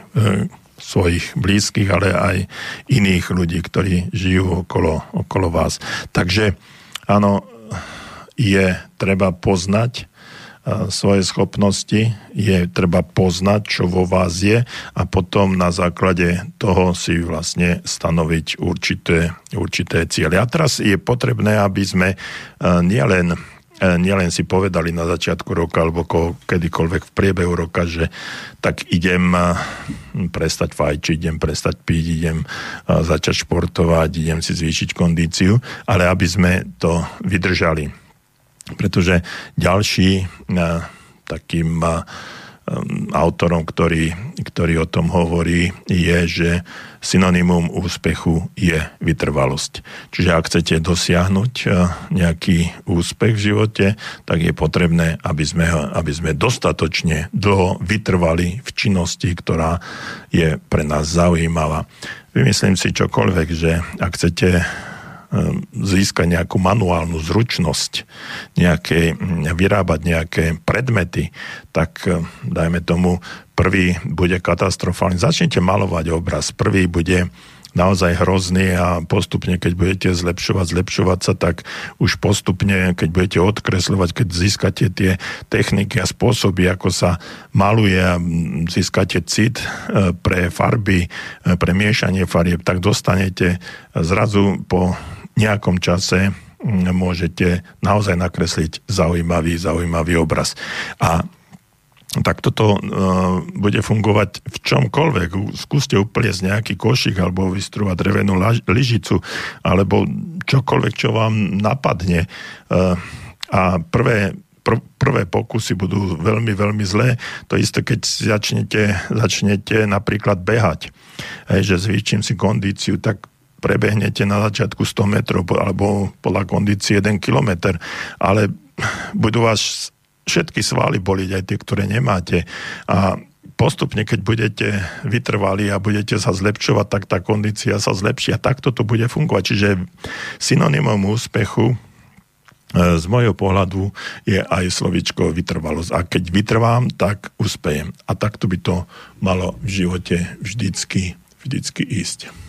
svojich blízkych, ale aj iných ľudí, ktorí žijú okolo, okolo vás. Takže áno, je treba poznať svoje schopnosti, je treba poznať, čo vo vás je a potom na základe toho si vlastne stanoviť určité, určité ciele. A teraz je potrebné, aby sme nielen nielen si povedali na začiatku roka alebo ko, kedykoľvek v priebehu roka, že tak idem prestať fajčiť, idem prestať piť, idem začať športovať, idem si zvýšiť kondíciu, ale aby sme to vydržali. Pretože ďalší takým autorom, ktorý, ktorý o tom hovorí, je, že synonymum úspechu je vytrvalosť. Čiže ak chcete dosiahnuť eh, nejaký úspech v živote, tak je potrebné, aby sme, aby sme dostatočne dlho vytrvali v činnosti, ktorá je pre nás zaujímavá. Vymyslím si čokoľvek, že ak chcete získať nejakú manuálnu zručnosť, nejaké, vyrábať nejaké predmety, tak ehm, dajme tomu, prvý bude katastrofálny. Začnite malovať obraz. Prvý bude naozaj hrozný a postupne, keď budete zlepšovať, zlepšovať sa, tak už postupne, keď budete odkresľovať, keď získate tie techniky a spôsoby, ako sa maluje a získate cit e, pre farby, e, pre miešanie farieb, tak dostanete zrazu po nejakom čase môžete naozaj nakresliť zaujímavý, zaujímavý obraz. A tak toto uh, bude fungovať v čomkoľvek. Skúste upliesť nejaký košik alebo vystrúvať drevenú lyžicu alebo čokoľvek, čo vám napadne. Uh, a prvé, pr- prvé pokusy budú veľmi, veľmi zlé. To isté, keď začnete, začnete napríklad behať, hej, že zvýšim si kondíciu, tak prebehnete na začiatku 100 metrov alebo podľa kondície 1 kilometr, ale budú vás všetky svaly boliť, aj tie, ktoré nemáte. A postupne, keď budete vytrvali a budete sa zlepšovať, tak tá kondícia sa zlepší a takto to bude fungovať. Čiže synonymom úspechu e, z môjho pohľadu je aj slovičko vytrvalosť. A keď vytrvám, tak uspejem. A takto by to malo v živote vždycky, vždycky ísť.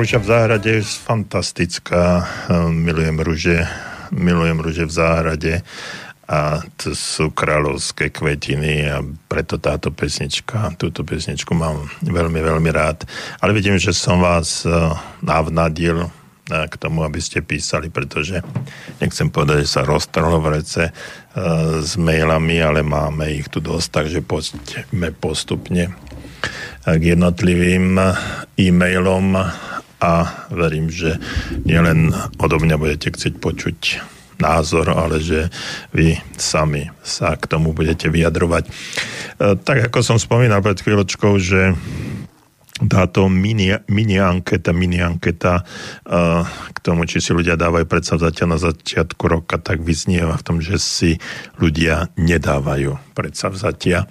Rúža v záhrade je fantastická. Milujem rúže, milujem rúže v záhrade. A to sú kráľovské kvetiny a preto táto pesnička, túto pesničku mám veľmi, veľmi rád. Ale vidím, že som vás eh, navnadil k tomu, aby ste písali, pretože nechcem povedať, že sa roztrhlo v rece eh, s mailami, ale máme ich tu dosť, takže poďme postupne k jednotlivým e-mailom a verím, že nielen odo mňa budete chcieť počuť názor, ale že vy sami sa k tomu budete vyjadrovať. E, Tak ako som spomínal pred chvíľočkou, že táto mini, mini anketa, mini anketa uh, k tomu, či si ľudia dávajú predsavzatia na začiatku roka, tak vyznieva v tom, že si ľudia nedávajú predsavzatia.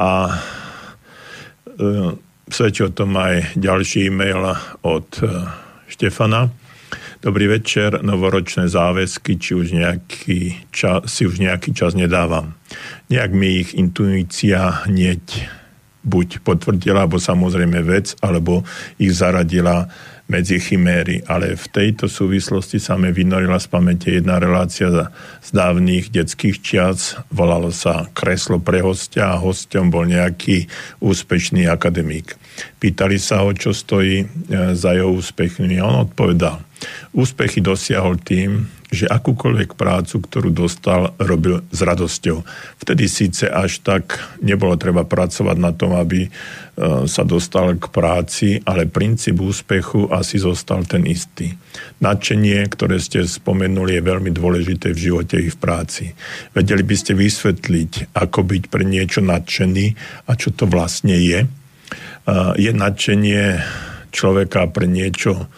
A uh, svedčí o tom aj ďalší e-mail od uh, Štefana. Dobrý večer, novoročné záväzky, či už nejaký čas, si už nejaký čas nedávam. Nejak mi ich intuícia hneď buď potvrdila, alebo samozrejme vec, alebo ich zaradila medzi chiméry, ale v tejto súvislosti sa mi vynorila z pamäte jedna relácia z dávnych detských čias, volalo sa Kreslo pre hostia a hostom bol nejaký úspešný akademík. Pýtali sa ho, čo stojí e, za jeho úspechmi on odpovedal. Úspechy dosiahol tým, že akúkoľvek prácu, ktorú dostal, robil s radosťou. Vtedy síce až tak nebolo treba pracovať na tom, aby e, sa dostal k práci, ale princíp úspechu asi zostal ten istý. Nadšenie, ktoré ste spomenuli, je veľmi dôležité v živote i v práci. Vedeli by ste vysvetliť, ako byť pre niečo nadšený a čo to vlastne je? E, je nadšenie človeka pre niečo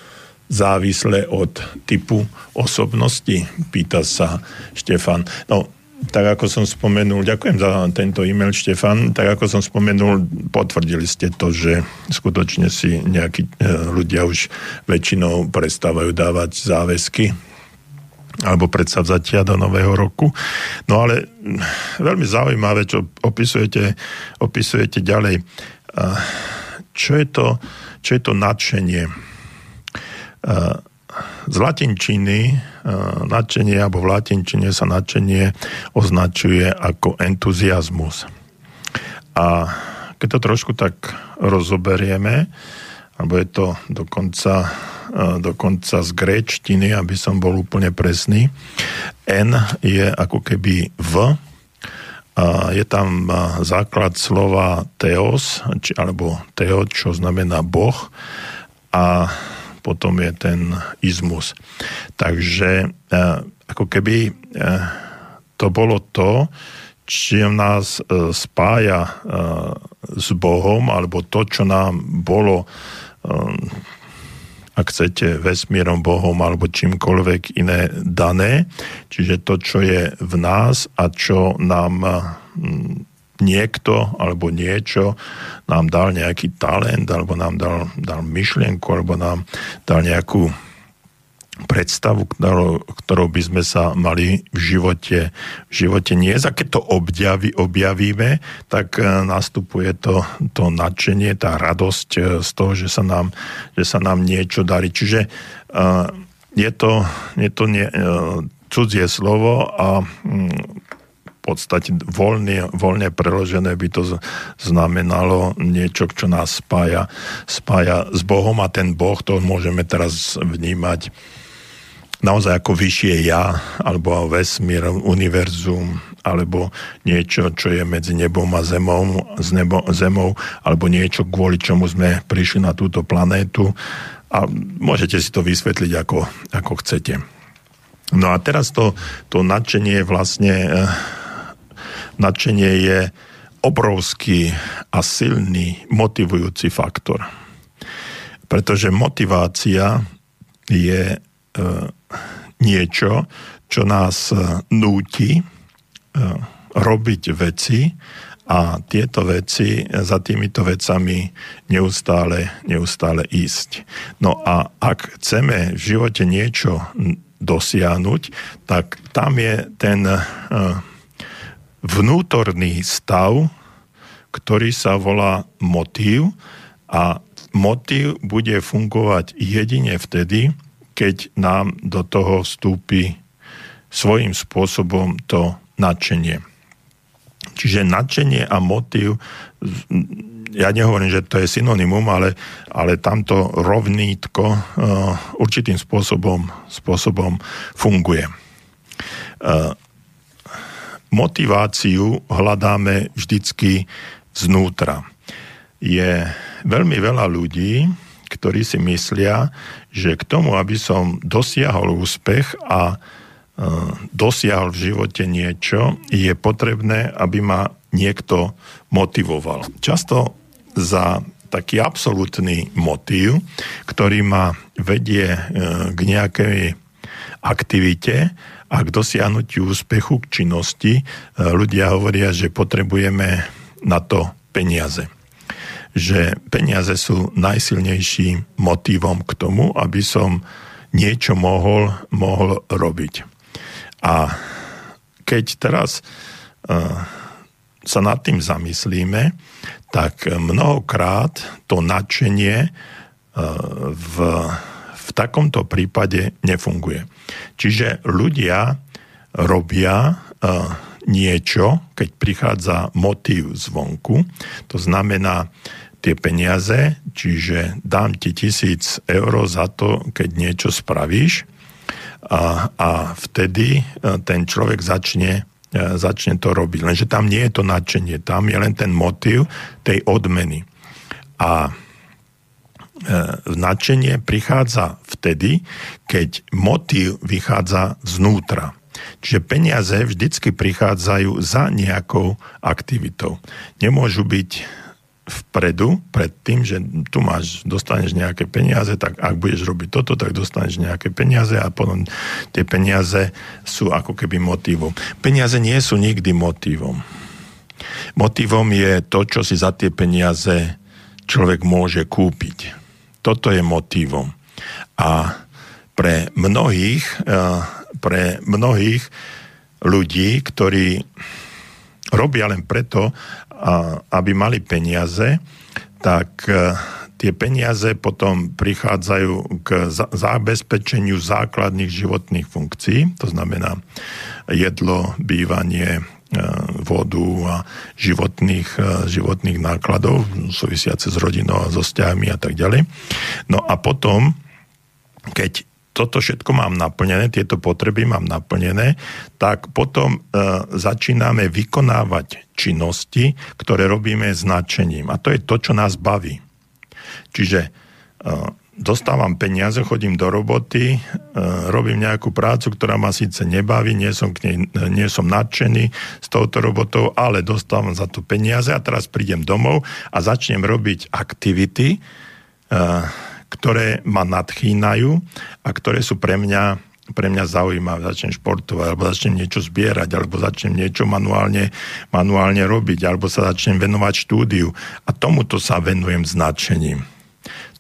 závislé od typu osobnosti? Pýta sa Štefan. No, tak ako som spomenul, ďakujem za tento e-mail, Štefan, tak ako som spomenul, potvrdili ste to, že skutočne si nejakí e, ľudia už väčšinou prestávajú dávať záväzky alebo predsavzatia do nového roku. No ale veľmi zaujímavé, čo opisujete, opisujete ďalej. Čo je to, čo je to nadšenie? Z latinčiny nadšenie, alebo v latinčine sa nadšenie označuje ako entuziasmus. A keď to trošku tak rozoberieme, alebo je to dokonca, dokonca z gréčtiny, aby som bol úplne presný, N je ako keby V, je tam základ slova teos, či, alebo teo, čo znamená boh. A potom je ten izmus. Takže e, ako keby e, to bolo to, čo nás e, spája s Bohom, alebo to, čo nám bolo ak chcete, vesmírom, Bohom alebo čímkoľvek iné dané. Čiže to, čo je v nás a čo nám niekto alebo niečo nám dal nejaký talent, alebo nám dal, dal myšlienku, alebo nám dal nejakú predstavu, ktorou, ktorou by sme sa mali v živote, v živote nie. A keď to objaví, objavíme, tak e, nastupuje to, to nadšenie, tá radosť e, z toho, že sa nám, že sa nám niečo darí. Čiže uh, je to, je to nie, uh, cudzie slovo a um, podstate voľne, voľne preložené by to znamenalo niečo, čo nás spája, spája s Bohom a ten Boh, to môžeme teraz vnímať naozaj ako vyššie ja, alebo vesmír, univerzum, alebo niečo, čo je medzi nebom a zemou, z nebo, zemou, alebo niečo, kvôli čomu sme prišli na túto planétu. A môžete si to vysvetliť, ako, ako chcete. No a teraz to, to nadšenie vlastne nadšenie je obrovský a silný motivujúci faktor. Pretože motivácia je e, niečo, čo nás e, núti e, robiť veci a tieto veci, za týmito vecami neustále, neustále ísť. No a ak chceme v živote niečo dosiahnuť, tak tam je ten vnútorný stav, ktorý sa volá motív a motív bude fungovať jedine vtedy, keď nám do toho vstúpi svojím spôsobom to nadšenie. Čiže nadšenie a motív, ja nehovorím, že to je synonymum, ale, ale tamto rovnítko uh, určitým spôsobom, spôsobom funguje. Uh, motiváciu hľadáme vždycky znútra. Je veľmi veľa ľudí, ktorí si myslia, že k tomu, aby som dosiahol úspech a e, dosiahol v živote niečo, je potrebné, aby ma niekto motivoval. Často za taký absolútny motív, ktorý ma vedie e, k nejakej aktivite, a k dosiahnutiu úspechu, k činnosti e, ľudia hovoria, že potrebujeme na to peniaze. Že peniaze sú najsilnejším motivom k tomu, aby som niečo mohol, mohol robiť. A keď teraz uh, sa nad tým zamyslíme, tak mnohokrát to nadšenie v, v takomto prípade nefunguje. Čiže ľudia robia niečo, keď prichádza motív zvonku, to znamená tie peniaze, čiže dám ti tisíc eur za to, keď niečo spravíš a, a vtedy e, ten človek začne, e, začne to robiť. Lenže tam nie je to nadšenie, tam je len ten motív tej odmeny. A e, nadšenie prichádza vtedy, keď motív vychádza znútra. Čiže peniaze vždycky prichádzajú za nejakou aktivitou. Nemôžu byť vpredu, pred tým, že tu máš, dostaneš nejaké peniaze, tak ak budeš robiť toto, tak dostaneš nejaké peniaze a potom tie peniaze sú ako keby motivom. Peniaze nie sú nikdy motivom. Motivom je to, čo si za tie peniaze človek môže kúpiť. Toto je motivom. A pre mnohých eh, pre mnohých ľudí, ktorí robia len preto, aby mali peniaze, tak e, tie peniaze potom prichádzajú k zabezpečeniu základných životných funkcií, to znamená jedlo, bývanie, e, vodu a životných, e, životných nákladov súvisiace s rodinou a so vzťahmi a tak ďalej. No a potom, keď toto všetko mám naplnené, tieto potreby mám naplnené, tak potom e, začíname vykonávať činnosti, ktoré robíme značením. A to je to, čo nás baví. Čiže e, dostávam peniaze, chodím do roboty, e, robím nejakú prácu, ktorá ma síce nebaví, nie som, k nej, nie som nadšený s touto robotou, ale dostávam za to peniaze a teraz prídem domov a začnem robiť aktivity, e, ktoré ma nadchýnajú a ktoré sú pre mňa pre mňa zaujímavé, začnem športovať, alebo začnem niečo zbierať, alebo začnem niečo manuálne, manuálne robiť, alebo sa začnem venovať štúdiu. A tomuto sa venujem značením.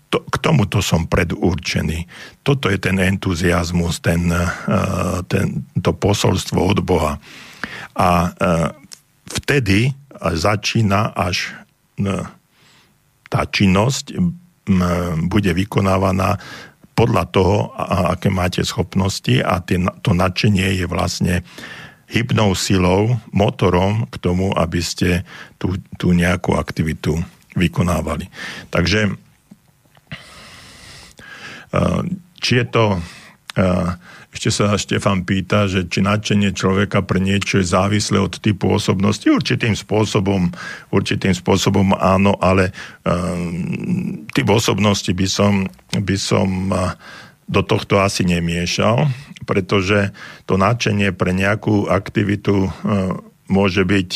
To, k tomuto som predurčený. Toto je ten entuziasmus, ten, uh, ten, to posolstvo od Boha. A uh, vtedy začína až uh, tá činnosť bude vykonávaná podľa toho, aké máte schopnosti a to nadšenie je vlastne hybnou silou, motorom k tomu, aby ste tú, tú nejakú aktivitu vykonávali. Takže či je to ešte sa Štefan pýta, že či nadšenie človeka pre niečo je závislé od typu osobnosti. Určitým spôsobom, určitým spôsobom áno, ale um, typ osobnosti by som, by som do tohto asi nemiešal, pretože to nadšenie pre nejakú aktivitu uh, môže byť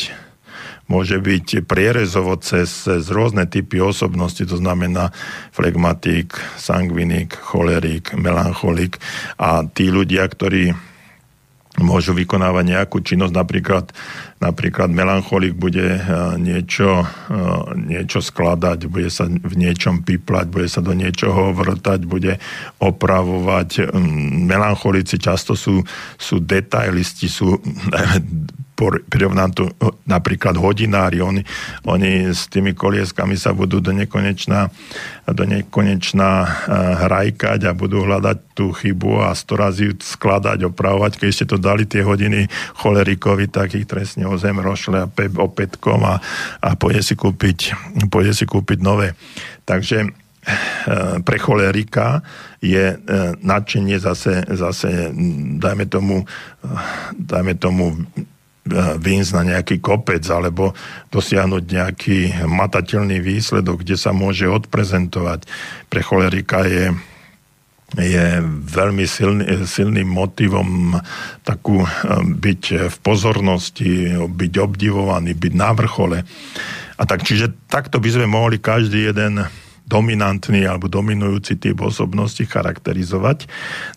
môže byť prierezovo cez, cez rôzne typy osobnosti, to znamená flegmatik, sangvinik, cholerik, melancholik a tí ľudia, ktorí môžu vykonávať nejakú činnosť, napríklad, napríklad melancholik bude eh, niečo, eh, niečo skladať, bude sa v niečom piplať, bude sa do niečoho vrtať, bude opravovať. Mm, melancholici často sú, sú detailisti, sú prirovnám to napríklad hodinári, oni, oni s tými kolieskami sa budú do nekonečná, do nekonečná eh, hrajkať a budú hľadať tú chybu a sto razy skladať, opravovať. Keď ste to dali tie hodiny cholerikovi, tak ich trestne o zem rošle a pe, opätkom a, a pôjde si kúpiť, pôjde si kúpiť nové. Takže eh, pre cholerika je eh, nadšenie zase, zase dajme tomu, dajme tomu výjsť na nejaký kopec alebo dosiahnuť nejaký matateľný výsledok, kde sa môže odprezentovať. Pre cholerika je je veľmi silný, silným motivom takú byť v pozornosti, byť obdivovaný, byť na vrchole. A tak, čiže takto by sme mohli každý jeden dominantný alebo dominujúci typ osobnosti charakterizovať.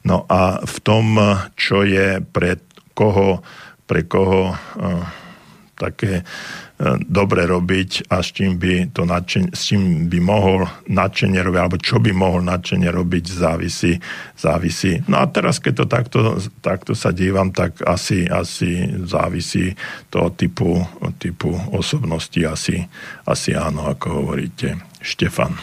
No a v tom, čo je pre koho pre koho eh, také dobre robiť a s čím by, to nadšen, s čím by mohol nadšenie robiť, alebo čo by mohol nadšenie robiť, závisí, závisí. No a teraz, keď to takto, takto sa dívam, tak asi, asi závisí toho typu, typu osobnosti, asi, asi áno, ako hovoríte. Štefan.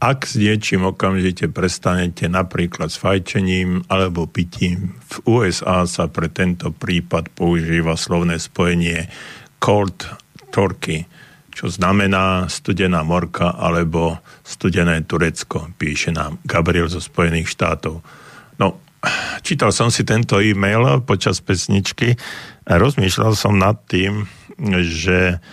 Ak s niečím okamžite prestanete napríklad s fajčením alebo pitím, v USA sa pre tento prípad používa slovné spojenie cold turkey, čo znamená studená morka alebo studené Turecko, píše nám Gabriel zo Spojených štátov. No, čítal som si tento e-mail počas pesničky a rozmýšľal som nad tým, že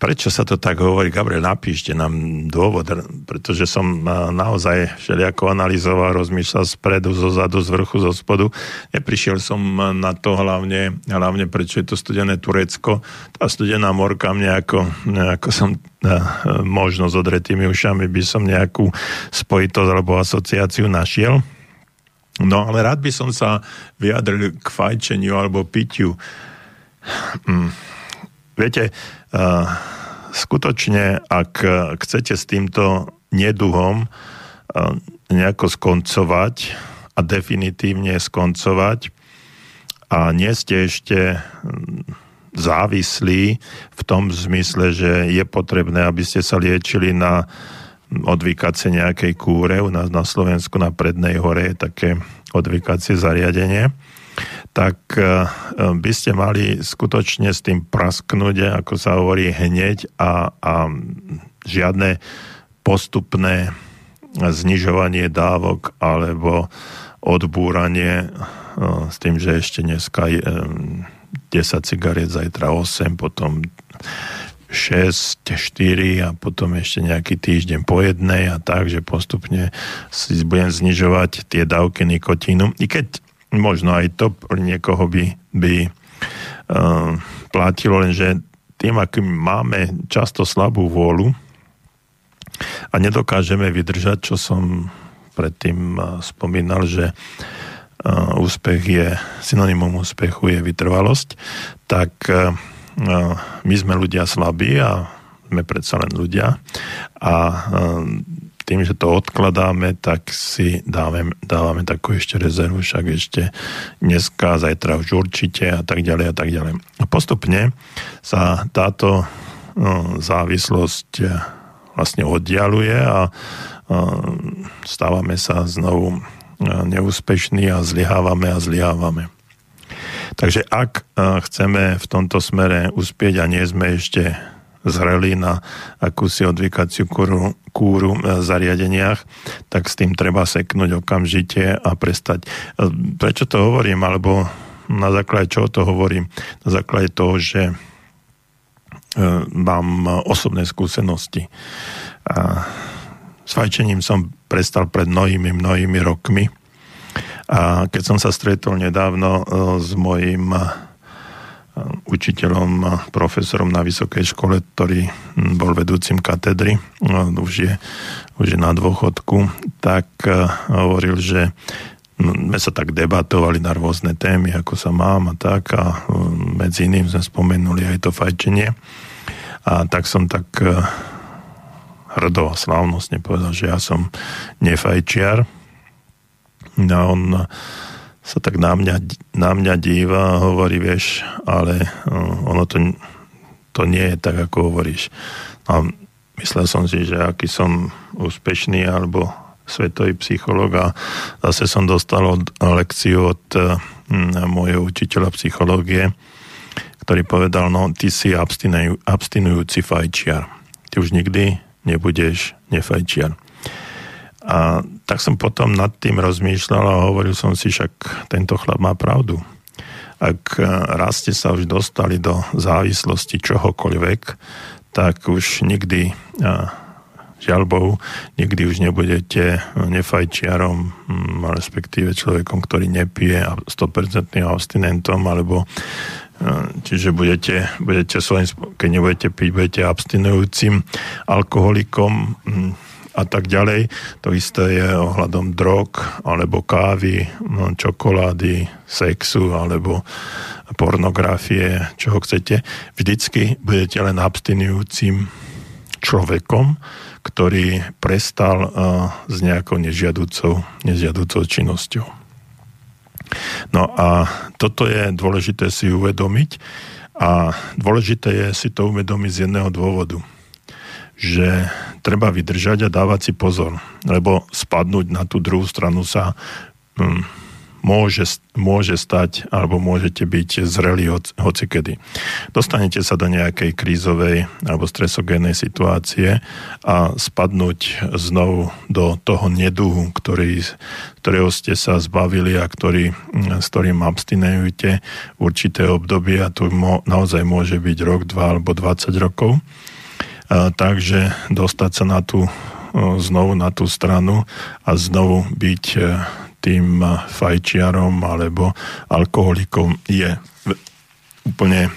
prečo sa to tak hovorí? Gabriel, napíšte nám dôvod, pretože som naozaj všelijako analyzoval, rozmýšľal spredu, zo zadu, z vrchu, zo spodu. Neprišiel som na to hlavne, hlavne prečo je to studené Turecko. Tá studená morka mne ako, ako som možno s odretými ušami by som nejakú spojitosť alebo asociáciu našiel. No ale rád by som sa vyjadril k fajčeniu alebo pitiu. Mm. Viete, skutočne, ak chcete s týmto neduhom nejako skoncovať a definitívne skoncovať a nie ste ešte závislí v tom zmysle, že je potrebné, aby ste sa liečili na odvykacie nejakej kúre. U nás na Slovensku na Prednej hore je také odvykacie zariadenie tak e, by ste mali skutočne s tým prasknúť, ako sa hovorí, hneď a, a žiadne postupné znižovanie dávok alebo odbúranie s tým, že ešte dneska 10 cigariet, zajtra 8, potom 6, 4 a potom ešte nejaký týždeň po jednej a tak, že postupne si budem znižovať tie dávky nikotínu. I keď možno aj to pre niekoho by, by uh, platilo, lenže tým, akým máme často slabú vôľu a nedokážeme vydržať, čo som predtým uh, spomínal, že uh, úspech je, synonymum úspechu je vytrvalosť, tak uh, my sme ľudia slabí a sme predsa len ľudia a tým, že to odkladáme, tak si dávame, dávame takú ešte rezervu, však ešte dneska, zajtra už určite a tak ďalej a tak ďalej. A postupne sa táto no, závislosť e, vlastne oddialuje a e, stávame sa znovu e, neúspešní a zlyhávame a zlyhávame. Takže ak chceme v tomto smere uspieť a nie sme ešte zreli na akúsi odvykaciu kúru, kúru v zariadeniach, tak s tým treba seknúť okamžite a prestať. Prečo to hovorím, alebo na základe čoho to hovorím? Na základe toho, že e, mám osobné skúsenosti. A s fajčením som prestal pred mnohými, mnohými rokmi. A keď som sa stretol nedávno e, s mojím učiteľom, profesorom na vysokej škole, ktorý bol vedúcim katedry, no, už je, už je na dôchodku, tak eh, hovoril, že no, sme sa tak debatovali na rôzne témy, ako sa mám a tak a eh, medzi iným sme spomenuli aj to fajčenie a tak som tak eh, hrdo a slávnostne povedal, že ja som nefajčiar. No on sa tak na mňa, na mňa díva a hovorí, vieš, ale uh, ono to, to nie je tak, ako hovoríš. A myslel som si, že aký som úspešný alebo svetový psycholog a zase som dostal od, lekciu od môjho učiteľa psychológie, ktorý povedal, no ty si abstinujúci fajčiar. Ty už nikdy nebudeš nefajčiar. A tak som potom nad tým rozmýšľal a hovoril som si, však tento chlap má pravdu. Ak e, raz ste sa už dostali do závislosti čohokoľvek, tak už nikdy, žiaľ Bohu, nikdy už nebudete nefajčiarom, respektíve človekom, ktorý nepije a 100% abstinentom, alebo e, Čiže budete, budete svojím, keď nebudete piť, budete abstinujúcim alkoholikom, a tak ďalej. To isté je ohľadom drog, alebo kávy, čokolády, sexu, alebo pornografie, čoho chcete. Vždycky budete len abstinujúcim človekom, ktorý prestal uh, s nejakou nežiaducou, nežiaducou činnosťou. No a toto je dôležité si uvedomiť a dôležité je si to uvedomiť z jedného dôvodu – že treba vydržať a dávať si pozor, lebo spadnúť na tú druhú stranu sa hm, môže, môže stať, alebo môžete byť zreli hoc, hocikedy. Dostanete sa do nejakej krízovej alebo stresogénnej situácie a spadnúť znovu do toho neduhu, ktorý, ktorého ste sa zbavili a ktorý, hm, s ktorým abstinujete určité obdobie a to mo, naozaj môže byť rok, dva alebo 20 rokov takže dostať sa na tú, znovu na tú stranu a znovu byť e, tým fajčiarom alebo alkoholikom je úplne e,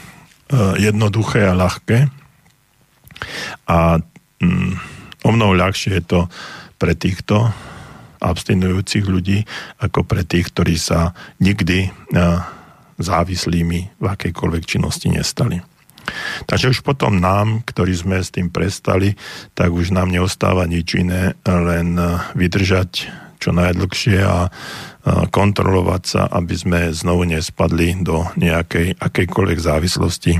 jednoduché a ľahké. A mm, o mnoho ľahšie je to pre týchto abstinujúcich ľudí, ako pre tých, ktorí sa nikdy e, závislými v akejkoľvek činnosti nestali. Takže už potom nám, ktorí sme s tým prestali, tak už nám neostáva nič iné, len eh, vydržať čo najdlhšie a eh, kontrolovať sa, aby sme znovu nespadli do nejakej akejkoľvek závislosti,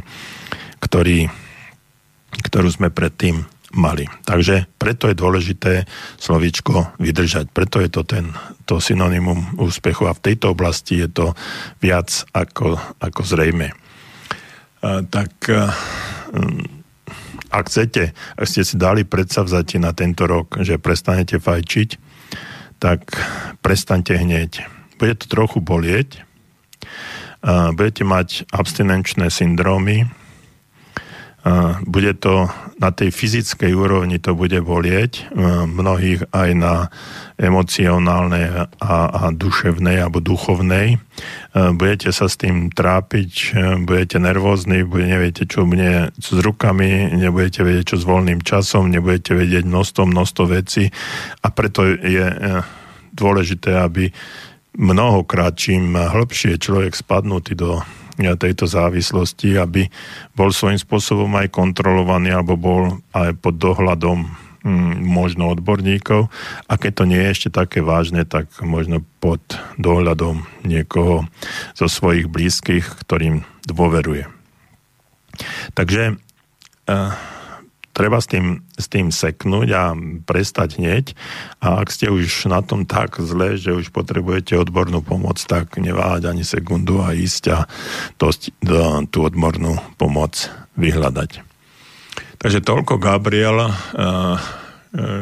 ktorý, ktorú sme predtým mali. Takže preto je dôležité slovičko vydržať. Preto je to ten, to synonymum úspechu a v tejto oblasti je to viac ako, ako zrejme. Tak ak chcete, ak ste si dali predsavzatie na tento rok, že prestanete fajčiť, tak prestaňte hneď. Bude to trochu bolieť, budete mať abstinenčné syndrómy, bude to na tej fyzickej úrovni to bude bolieť, mnohých aj na emocionálnej a, a duševnej alebo duchovnej. Budete sa s tým trápiť, budete nervózni, bude, neviete, čo bude s rukami, nebudete vedieť, čo s voľným časom, nebudete vedieť množstvo, množstvo vecí a preto je e, dôležité, aby mnohokrát čím hĺbšie človek spadnutý do tejto závislosti, aby bol svojím spôsobom aj kontrolovaný alebo bol aj pod dohľadom hm, možno odborníkov a keď to nie je ešte také vážne, tak možno pod dohľadom niekoho zo svojich blízkych, ktorým dôveruje. Takže uh, treba s tým, s tým seknúť a prestať hneď. A ak ste už na tom tak zle, že už potrebujete odbornú pomoc, tak neváhať ani sekundu a ísť a to, to, tú odbornú pomoc vyhľadať. Takže toľko Gabriel uh,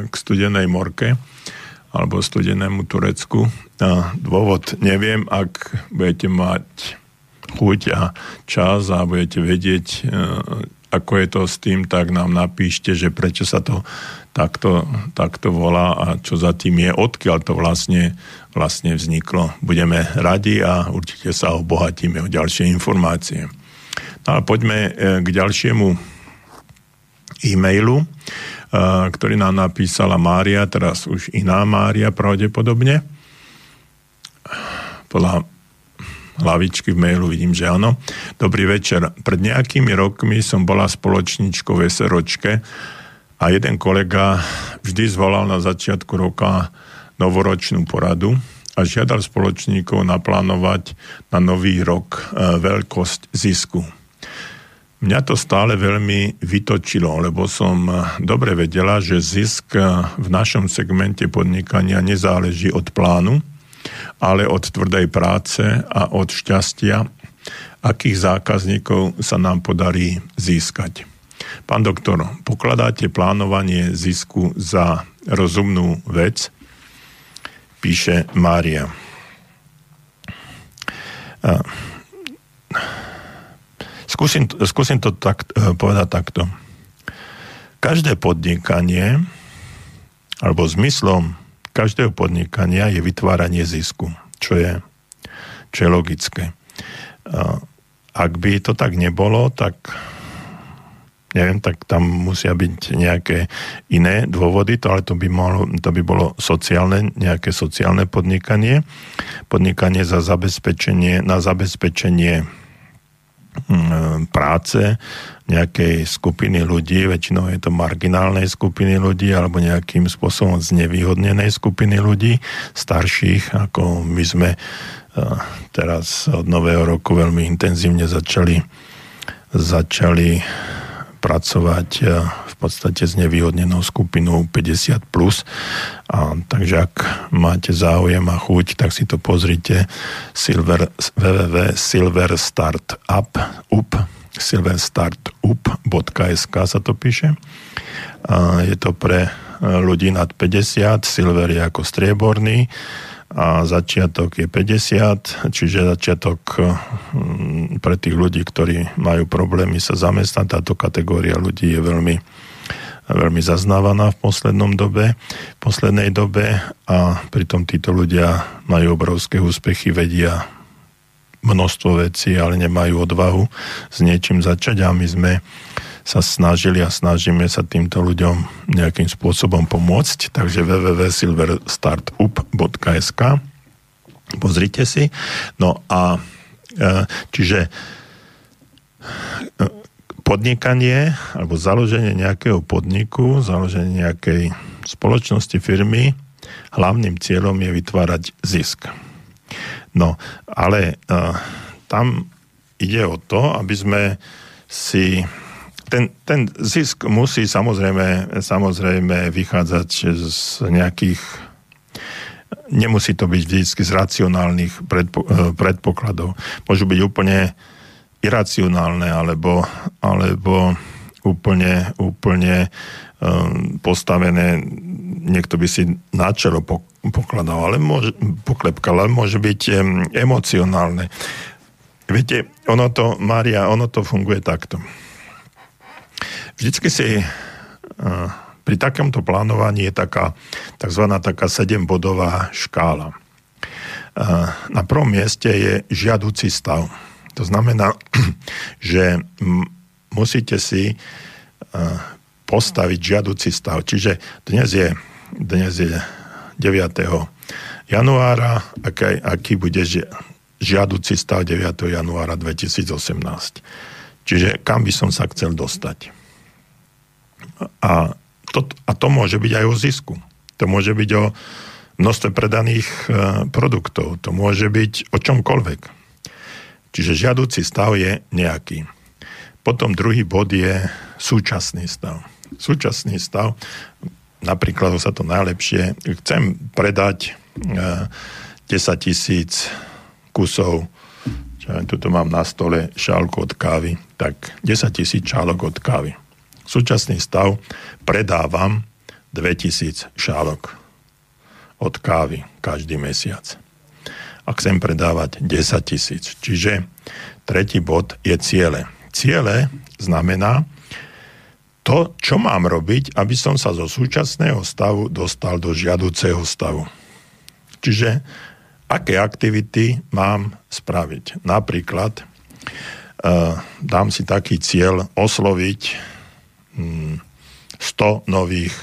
k studenej morke alebo studenému Turecku. A dôvod neviem, ak budete mať chuť a čas a budete vedieť, ako je to s tým, tak nám napíšte, že prečo sa to takto, takto volá a čo za tým je, odkiaľ to vlastne, vlastne vzniklo. Budeme radi a určite sa obohatíme o ďalšie informácie. No ale poďme e, k ďalšiemu e-mailu, e, ktorý nám napísala Mária, teraz už iná Mária pravdepodobne. Podľa hlavičky v mailu, vidím, že áno. Dobrý večer. Pred nejakými rokmi som bola spoločníčkou v SROčke a jeden kolega vždy zvolal na začiatku roka novoročnú poradu a žiadal spoločníkov naplánovať na nový rok e, veľkosť zisku. Mňa to stále veľmi vytočilo, lebo som e, dobre vedela, že zisk e, v našom segmente podnikania nezáleží od plánu, ale od tvrdej práce a od šťastia, akých zákazníkov sa nám podarí získať. Pán doktor, pokladáte plánovanie zisku za rozumnú vec? Píše Mária. Skúsim, skúsim to tak, e, povedať takto. Každé podnikanie alebo zmyslom každého podnikania je vytváranie zisku, čo je, čo je logické. Ak by to tak nebolo, tak neviem, tak tam musia byť nejaké iné dôvody, to, ale to by, mohlo, to by bolo sociálne, nejaké sociálne podnikanie, podnikanie za zabezpečenie, na zabezpečenie práce nejakej skupiny ľudí, väčšinou je to marginálnej skupiny ľudí alebo nejakým spôsobom znevýhodnenej skupiny ľudí, starších, ako my sme eh, teraz od nového roku veľmi intenzívne začali, začali pracovať eh, podstate s nevýhodnenou skupinou 50+. Plus. A, takže ak máte záujem a chuť, tak si to pozrite silver, www.silverstartup up, silverstartup.sk sa to píše. A je to pre e, ľudí nad 50, silver je ako strieborný a začiatok je 50, čiže začiatok mm, pre tých ľudí, ktorí majú problémy sa zamestnať, táto kategória ľudí je veľmi veľmi zaznávaná v poslednom dobe, v poslednej dobe a pritom títo ľudia majú obrovské úspechy, vedia množstvo vecí, ale nemajú odvahu s niečím začať a my sme sa snažili a snažíme sa týmto ľuďom nejakým spôsobom pomôcť, takže www.silverstartup.sk pozrite si. No a e, čiže podnikanie alebo založenie nejakého podniku, založenie nejakej spoločnosti, firmy, hlavným cieľom je vytvárať zisk. No, ale uh, tam ide o to, aby sme si ten, ten zisk musí samozrejme, samozrejme vychádzať z nejakých nemusí to byť vždy z racionálnych predpo, eh, predpokladov. Môžu byť úplne iracionálne alebo, alebo úplne, úplne um, postavené, niekto by si na čelo pokladal, ale môže, poklepkal, ale môže byť um, emocionálne. Viete, ono to, Mária, ono to funguje takto. Vždycky si uh, pri takomto plánovaní je taká tzv. taká sedembodová škála. Uh, na prvom mieste je žiaducí stav to znamená, že musíte si e, postaviť žiaduci stav. Čiže dnes je, dnes je 9. januára, aký, aký bude žiaduci stav 9. januára 2018. Čiže kam by som sa chcel dostať. A to, a to môže byť aj o zisku. To môže byť o množstve predaných e, produktov. To môže byť o čomkoľvek. Čiže žiaducí stav je nejaký. Potom druhý bod je súčasný stav. Súčasný stav, napríklad sa to najlepšie, chcem predať 10 e, tisíc kusov, čo tuto mám na stole šálku od kávy, tak 10 tisíc šálok od kávy. Súčasný stav predávam 2000 šálok od kávy každý mesiac a chcem predávať 10 tisíc. Čiže tretí bod je ciele. Ciele znamená to, čo mám robiť, aby som sa zo súčasného stavu dostal do žiaduceho stavu. Čiže aké aktivity mám spraviť. Napríklad uh, dám si taký cieľ osloviť um, hm, 100 nových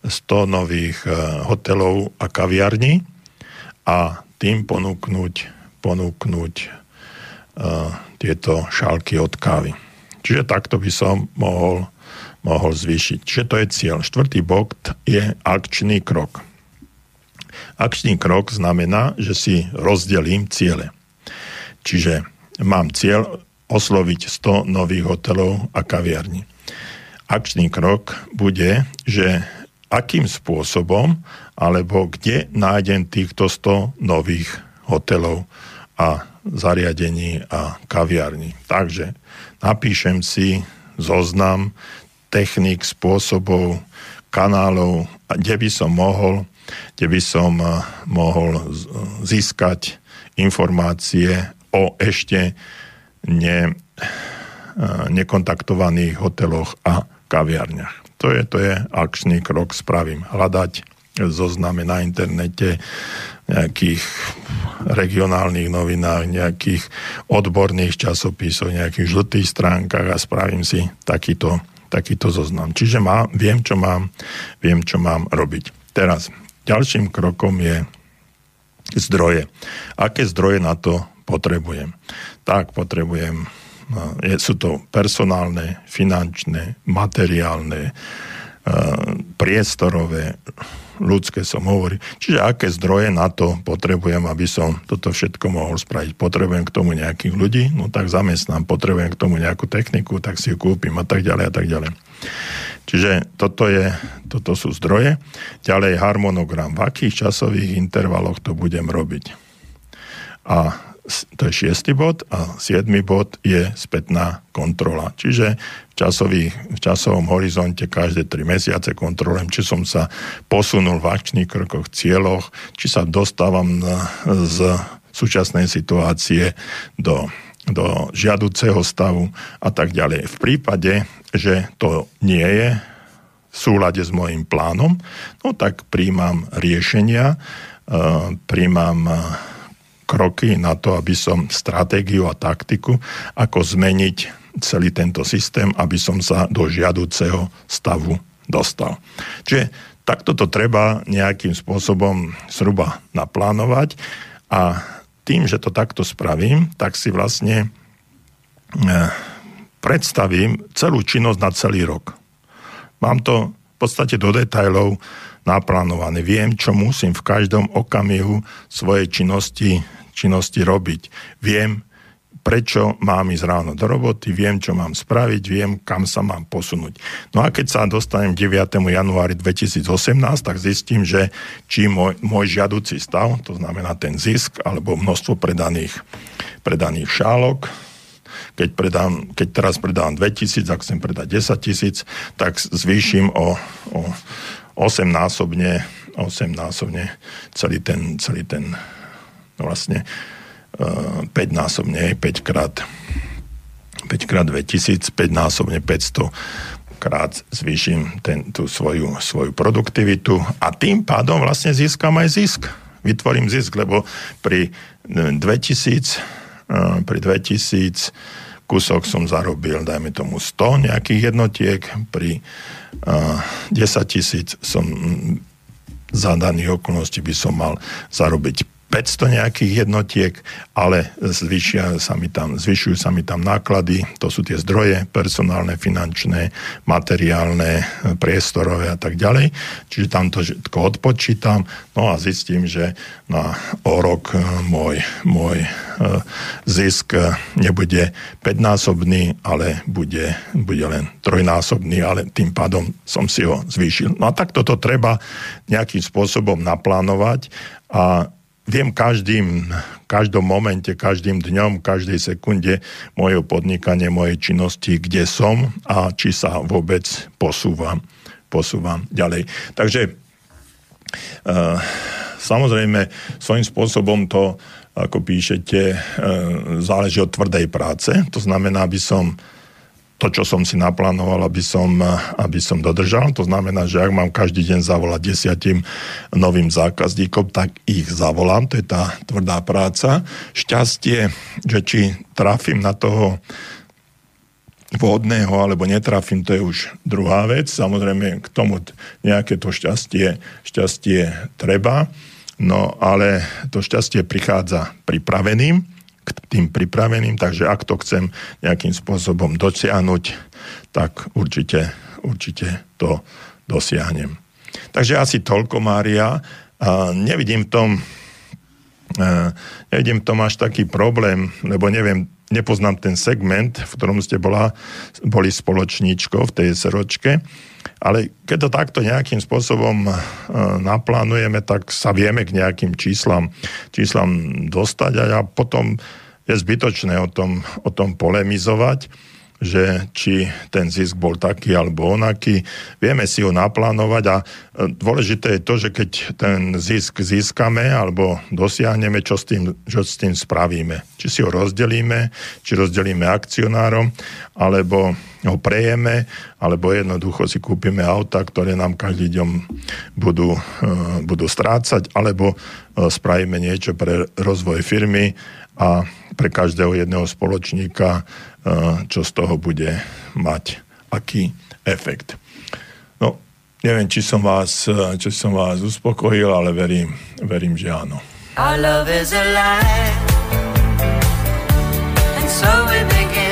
100 nových uh, hotelov a kaviarní a tým ponúknuť, ponúknuť uh, tieto šálky od kávy. Čiže takto by som mohol, mohol zvýšiť. Čiže to je cieľ. Štvrtý bod je akčný krok. Akčný krok znamená, že si rozdelím ciele. Čiže mám cieľ osloviť 100 nových hotelov a kaviarní. Akčný krok bude, že akým spôsobom alebo kde nájdem týchto 100 nových hotelov a zariadení a kaviarní. Takže napíšem si zoznam technik, spôsobov, kanálov, kde by som mohol, kde by som mohol získať informácie o ešte ne, eh, nekontaktovaných hoteloch a kaviarniach. To je, to je akčný krok, spravím. Hľadať zozname na internete, nejakých regionálnych novinách, nejakých odborných časopisoch, nejakých žltých stránkach a spravím si takýto, takýto zoznam. Čiže má, viem, čo mám, viem, čo mám robiť. Teraz, ďalším krokom je zdroje. Aké zdroje na to potrebujem? Tak, potrebujem, je, sú to personálne, finančné, materiálne, priestorové, ľudské som hovorí. Čiže aké zdroje na to potrebujem, aby som toto všetko mohol spraviť. Potrebujem k tomu nejakých ľudí, no tak zamestnám. Potrebujem k tomu nejakú techniku, tak si ju kúpim a tak ďalej a tak ďalej. Čiže toto, je, toto sú zdroje. Ďalej harmonogram. V akých časových intervaloch to budem robiť. A to je šiestý bod a siedmy bod je spätná kontrola. Čiže v, časových, v časovom horizonte každé tri mesiace kontrolujem, či som sa posunul v akčných krokoch, cieľoch, či sa dostávam z súčasnej situácie do, do žiaduceho stavu a tak ďalej. V prípade, že to nie je v súlade s môjim plánom, no tak príjmam riešenia, uh, príjmam kroky na to, aby som stratégiu a taktiku, ako zmeniť celý tento systém, aby som sa do žiaduceho stavu dostal. Čiže takto to treba nejakým spôsobom zhruba naplánovať a tým, že to takto spravím, tak si vlastne e, predstavím celú činnosť na celý rok. Mám to v podstate do detajlov naplánované. Viem, čo musím v každom okamihu svojej činnosti činnosti robiť. Viem, prečo mám ísť ráno do roboty, viem, čo mám spraviť, viem, kam sa mám posunúť. No a keď sa dostanem 9. januári 2018, tak zistím, že či môj, môj žiaducí stav, to znamená ten zisk alebo množstvo predaných, predaných šálok, keď, predám, keď teraz predám 2000, ak chcem predať 10 tisíc, tak zvýšim o, o 8 násobne, 8 násobne celý ten, celý ten vlastne 5 násobne, 5 krát 5 krát 2000, 5 násobne 500 krát zvýšim ten, tú svoju, svoju produktivitu a tým pádom vlastne získam aj zisk. Vytvorím zisk, lebo pri 2000 e, pri 2000 kusok som zarobil, dajme tomu 100 nejakých jednotiek, pri 10 e, tisíc som za daných okolností by som mal zarobiť 500 nejakých jednotiek, ale zvyšia sa mi tam, zvyšujú sa mi tam náklady, to sú tie zdroje personálne, finančné, materiálne, priestorové a tak ďalej. Čiže tam to všetko odpočítam, no a zistím, že na o rok e, môj, môj e, zisk nebude 5-násobný, ale bude, bude len trojnásobný, ale tým pádom som si ho zvýšil. No a tak toto treba nejakým spôsobom naplánovať a viem každým, každom momente, každým dňom, každej sekunde mojho podnikania, mojej činnosti, kde som a či sa vôbec posúvam, posúvam ďalej. Takže uh, samozrejme svojím spôsobom to, ako píšete, uh, záleží od tvrdej práce. To znamená, aby som to, čo som si naplánoval, aby som, aby som dodržal. To znamená, že ak mám každý deň zavolať desiatim novým zákazníkom, tak ich zavolám. To je tá tvrdá práca. Šťastie, že či trafím na toho vhodného alebo netrafím, to je už druhá vec. Samozrejme, k tomu nejaké to šťastie, šťastie treba, no ale to šťastie prichádza pripraveným k tým pripraveným, takže ak to chcem nejakým spôsobom dosiahnuť, tak určite, určite to dosiahnem. Takže asi toľko, Mária. A nevidím v tom, nevidím v tom až taký problém, lebo neviem, nepoznám ten segment, v ktorom ste bola, boli spoločníčkou v tej seročke, ale keď to takto nejakým spôsobom naplánujeme, tak sa vieme k nejakým číslam, číslam dostať a ja potom je zbytočné o tom, o tom polemizovať, že či ten zisk bol taký alebo onaký. Vieme si ho naplánovať a e, dôležité je to, že keď ten zisk získame alebo dosiahneme, čo s tým, čo s tým spravíme. Či si ho rozdelíme, či rozdelíme akcionárom, alebo ho prejeme, alebo jednoducho si kúpime auta, ktoré nám každý deň budú, e, budú strácať, alebo e, spravíme niečo pre rozvoj firmy a pre každého jedného spoločníka, čo z toho bude mať aký efekt. No, neviem, či som vás, e, či som vás uspokojil, ale verím, verím, že áno. Our love is alive, and so we begin.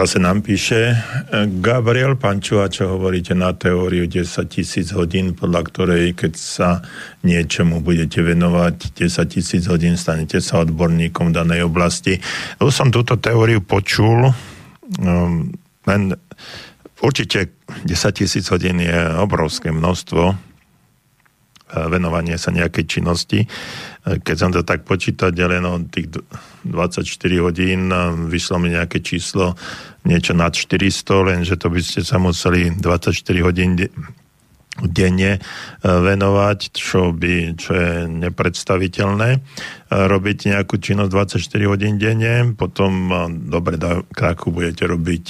Zase nám píše eh, Gabriel Pančova, čo hovoríte na teóriu 10 tisíc hodín, podľa ktorej, keď sa niečomu budete venovať 10 tisíc hodín, stanete sa odborníkom v danej oblasti. Už som túto teóriu počul, um, len určite 10 tisíc hodín je obrovské množstvo venovanie sa nejakej činnosti. Eh, Keď som to tak počítal, deleno tých d- 24 hodín, eh, vyšlo mi nejaké číslo niečo nad 400, lenže to by ste sa museli 24 hodín de- denne venovať, čo, by, čo je nepredstaviteľné. Robiť nejakú činnosť 24 hodín denne, potom, dobre, akú budete robiť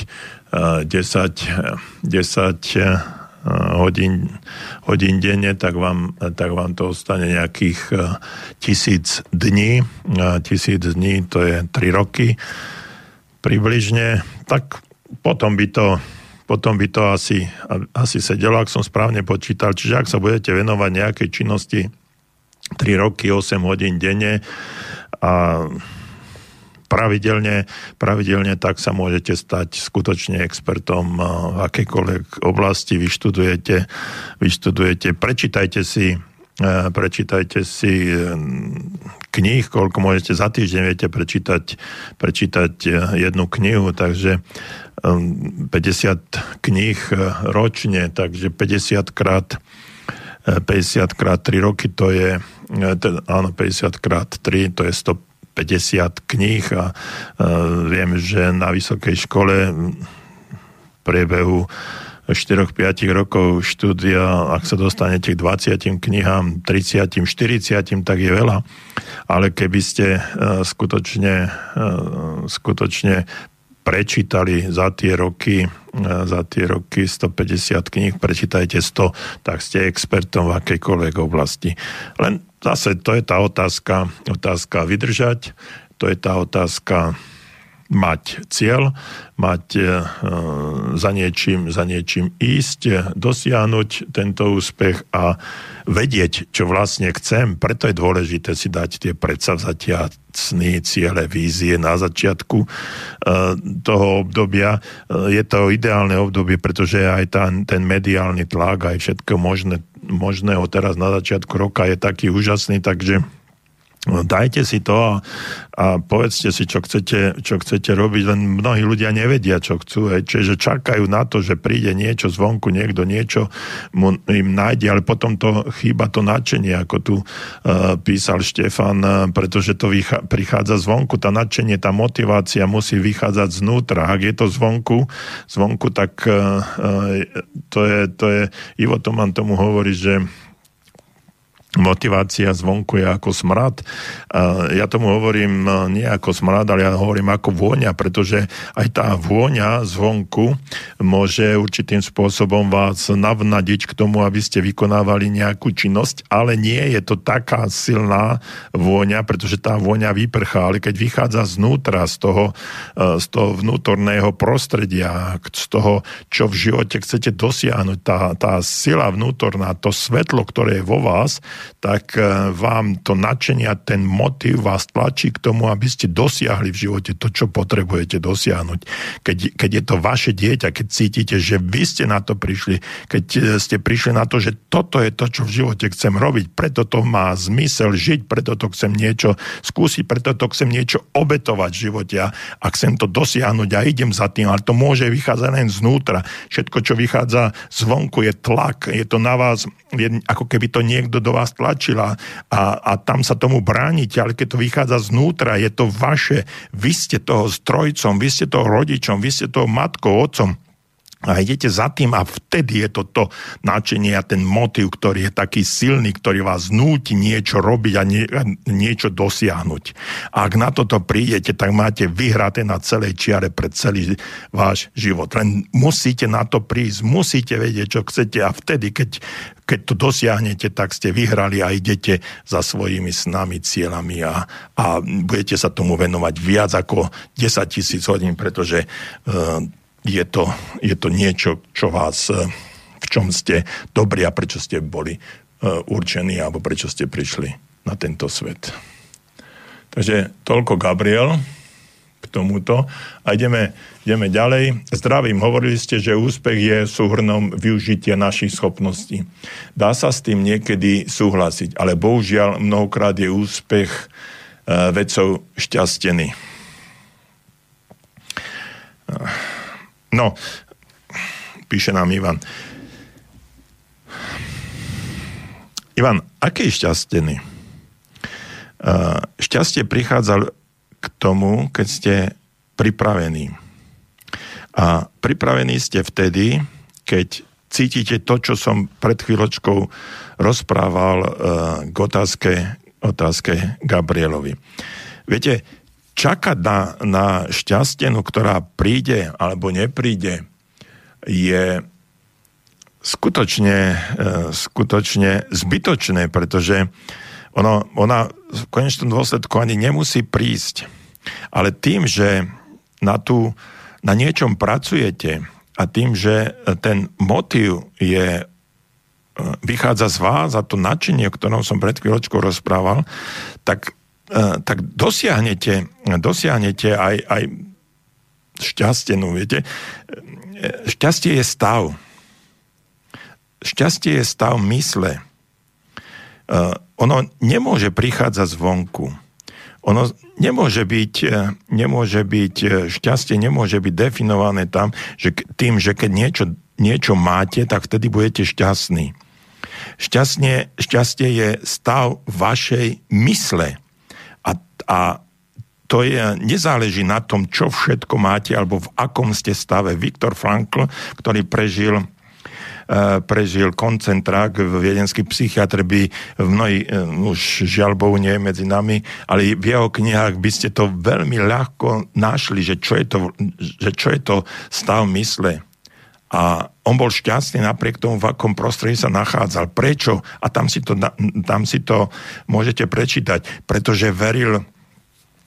eh, 10, eh, 10 eh, hodín, hodín denne, tak vám, tak vám to ostane nejakých eh, tisíc dní. Tisíc dní to je 3 roky približne. Tak potom by to potom by to asi, asi sedelo, ak som správne počítal. Čiže ak sa budete venovať nejakej činnosti 3 roky, 8 hodín denne a pravidelne, pravidelne tak sa môžete stať skutočne expertom a, v akejkoľvek oblasti. Vyštudujete, vyštudujete prečítajte si e, prečítajte si e, kníh, koľko môžete za týždeň viete prečítať, prečítať jednu knihu, takže 50 kníh ročne, takže 50 krát 50 krát 3 roky, to je áno, 50 krát 3, to je 150 kníh a uh, viem, že na vysokej škole v priebehu 4-5 rokov štúdia, ak sa dostanete k 20 knihám, 30, 40, tak je veľa. Ale keby ste uh, skutočne, uh, skutočne prečítali za tie roky, za tie roky 150 kníh, prečítajte 100, tak ste expertom v akejkoľvek oblasti. Len zase to je tá otázka, otázka vydržať, to je tá otázka mať cieľ, mať e, za niečím, za niečím ísť, dosiahnuť tento úspech a vedieť, čo vlastne chcem. Preto je dôležité si dať tie predsavzatia, sny, ciele, vízie na začiatku e, toho obdobia. E, je to ideálne obdobie, pretože aj tá, ten mediálny tlak, aj všetko možné, možného teraz na začiatku roka je taký úžasný, takže dajte si to a, a povedzte si, čo chcete, čo chcete robiť, len mnohí ľudia nevedia, čo chcú, hej. čiže čakajú na to, že príde niečo zvonku, niekto niečo mu, im nájde, ale potom to chýba to nadšenie, ako tu uh, písal Štefan, uh, pretože to vychá, prichádza zvonku, tá nadšenie, tá motivácia musí vychádzať znútra. Ak je to zvonku, zvonku tak uh, uh, to, je, to je, Ivo Toman tomu hovorí, že motivácia zvonku je ako smrad. Ja tomu hovorím e, nie ako smrad, ale ja hovorím ako vôňa, pretože aj tá vôňa zvonku môže určitým spôsobom vás navnadiť k tomu, aby ste vykonávali nejakú činnosť, ale nie je to taká silná vôňa, pretože tá vôňa vyprchá, ale keď vychádza znútra, z toho, e, z toho vnútorného prostredia, z toho, čo v živote chcete dosiahnuť, tá, tá sila vnútorná, to svetlo, ktoré je vo vás, tak e, vám to nadšenie a ten motiv vás tlačí k tomu, aby ste dosiahli v živote to, čo potrebujete dosiahnuť. Keď, keď je to vaše dieťa, keď cítite, že vy ste na to prišli, keď e, ste prišli na to, že toto je to, čo v živote chcem robiť, preto to má zmysel žiť, preto to chcem niečo skúsiť, preto to chcem niečo obetovať v živote a, a chcem to dosiahnuť a idem za tým, ale to môže vychádzať len znútra. Všetko, čo vychádza zvonku, je tlak, je to na vás, je, ako keby to niekto do vás tlačila a, a tam sa tomu bránite, ale keď to vychádza znútra, je to vaše, vy ste toho strojcom, vy ste toho rodičom, vy ste toho matkou, otcom, a idete za tým a vtedy je to to náčenie a ten motiv, ktorý je taký silný, ktorý vás núti niečo robiť a, nie, a niečo dosiahnuť. A ak na toto prídete, tak máte vyhraté na celej čiare pre celý váš život. Len musíte na to prísť, musíte vedieť, čo chcete a vtedy, keď, keď to dosiahnete, tak ste vyhrali a idete za svojimi snami, cieľami a, a budete sa tomu venovať viac ako 10 tisíc hodín, pretože uh, je to, je to niečo, čo vás, e, v čom ste dobrí a prečo ste boli e, určení alebo prečo ste prišli na tento svet. Takže toľko Gabriel k tomuto. A ideme, ideme ďalej. Zdravím, hovorili ste, že úspech je súhrnom využitia našich schopností. Dá sa s tým niekedy súhlasiť, ale bohužiaľ mnohokrát je úspech e, vecou šťastený. No, píše nám Ivan. Ivan, aký šťastený? Šťastie prichádza k tomu, keď ste pripravení. A pripravení ste vtedy, keď cítite to, čo som pred chvíľočkou rozprával k otázke, otázke Gabrielovi. Viete, čakať na, na šťastenu, ktorá príde alebo nepríde, je skutočne, e, skutočne zbytočné, pretože ono, ona v konečnom dôsledku ani nemusí prísť. Ale tým, že na, tú, na niečom pracujete a tým, že ten motív je e, vychádza z vás a to nadšenie, o ktorom som pred chvíľočkou rozprával, tak tak dosiahnete, dosiahnete aj, aj šťastie, no viete. Eh, šťastie je stav. Šťastie je stav mysle. Uh, ono nemôže prichádzať zvonku. Ono nemôže byť, nemôže byť, šťastie nemôže byť definované tam, že tým, že keď niečo, niečo máte, tak vtedy budete šťastní. Šťastie, šťastie je stav vašej mysle a to je, nezáleží na tom, čo všetko máte alebo v akom ste stave. Viktor Frankl, ktorý prežil e, prežil koncentrák, viedenský psychiatr by v mnohý, e, už žiaľ Bohu nie je medzi nami, ale v jeho knihách by ste to veľmi ľahko našli, že čo je to, že čo je to stav mysle. A on bol šťastný napriek tomu, v akom prostredí sa nachádzal. Prečo? A tam si to, tam si to môžete prečítať. Pretože veril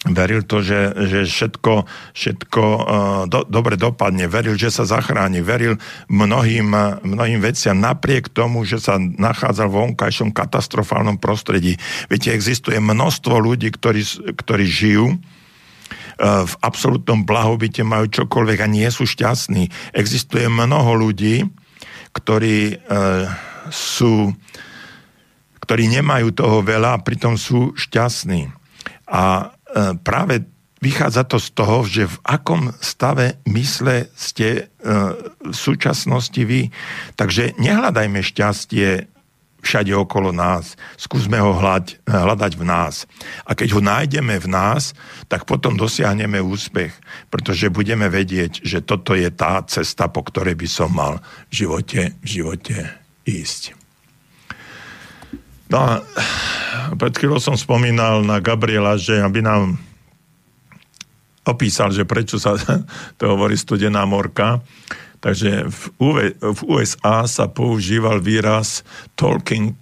veril to, že, že všetko, všetko uh, do, dobre dopadne, veril, že sa zachráni, veril mnohým, mnohým veciam napriek tomu, že sa nachádzal v vonkajšom katastrofálnom prostredí. Viete, existuje množstvo ľudí, ktorí, ktorí žijú uh, v absolútnom blahobite, majú čokoľvek a nie sú šťastní. Existuje mnoho ľudí, ktorí uh, sú ktorí nemajú toho veľa a pritom sú šťastní. A práve vychádza to z toho, že v akom stave mysle ste e, v súčasnosti vy. Takže nehľadajme šťastie všade okolo nás. Skúsme ho hľad, hľadať v nás. A keď ho nájdeme v nás, tak potom dosiahneme úspech, pretože budeme vedieť, že toto je tá cesta, po ktorej by som mal v živote, v živote ísť. No a pred chvíľou som spomínal na Gabriela, že aby nám opísal, že prečo sa to hovorí studená morka. Takže v, USA sa používal výraz talking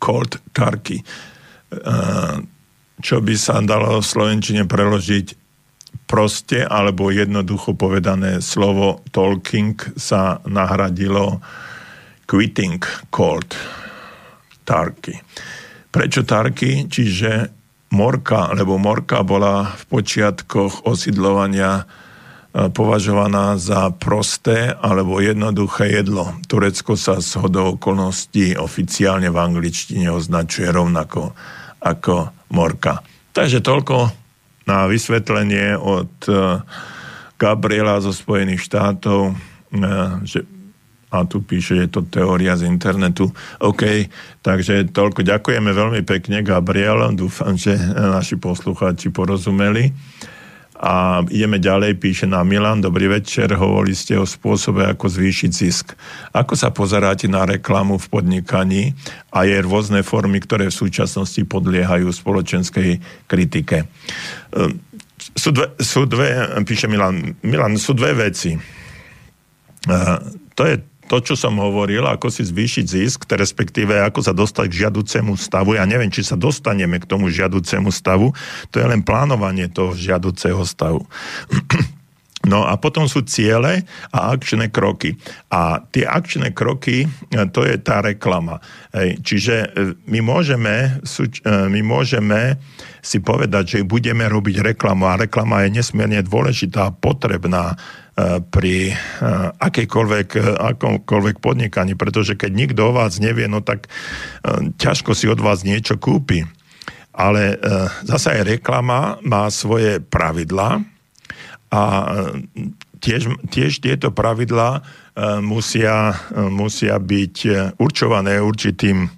cold turkey, čo by sa dalo v Slovenčine preložiť proste alebo jednoducho povedané slovo talking sa nahradilo quitting cold turkey. Prečo Tarky? Čiže Morka, lebo Morka bola v počiatkoch osidlovania e, považovaná za prosté alebo jednoduché jedlo. Turecko sa z hodou okolností oficiálne v angličtine označuje rovnako ako morka. Takže toľko na vysvetlenie od e, Gabriela zo Spojených štátov, e, že a tu píše, je to teória z internetu. OK, takže toľko. Ďakujeme veľmi pekne, Gabriel. Dúfam, že naši poslucháči porozumeli. A ideme ďalej, píše nám Milan, dobrý večer, hovorili ste o spôsobe, ako zvýšiť zisk. Ako sa pozeráte na reklamu v podnikaní a je rôzne formy, ktoré v súčasnosti podliehajú spoločenskej kritike? Ehm, sú dve, sú dve píše Milan, Milan, sú dve veci. Ehm, to je to, čo som hovoril, ako si zvýšiť zisk, respektíve ako sa dostať k žiaducemu stavu. Ja neviem, či sa dostaneme k tomu žiaducemu stavu, to je len plánovanie toho žiaduceho stavu. No a potom sú ciele a akčné kroky. A tie akčné kroky, e, to je tá reklama. Čiže e, my môžeme, e, my môžeme si povedať, že budeme robiť reklamu a reklama je nesmierne dôležitá, potrebná pri akejkoľvek, akomkoľvek podnikaní, pretože keď nikto o vás nevie, no tak ťažko si od vás niečo kúpi. Ale zasa aj reklama má svoje pravidlá, a e, tiež, tiež tieto pravidlá e, musia, e, musia byť určované určitým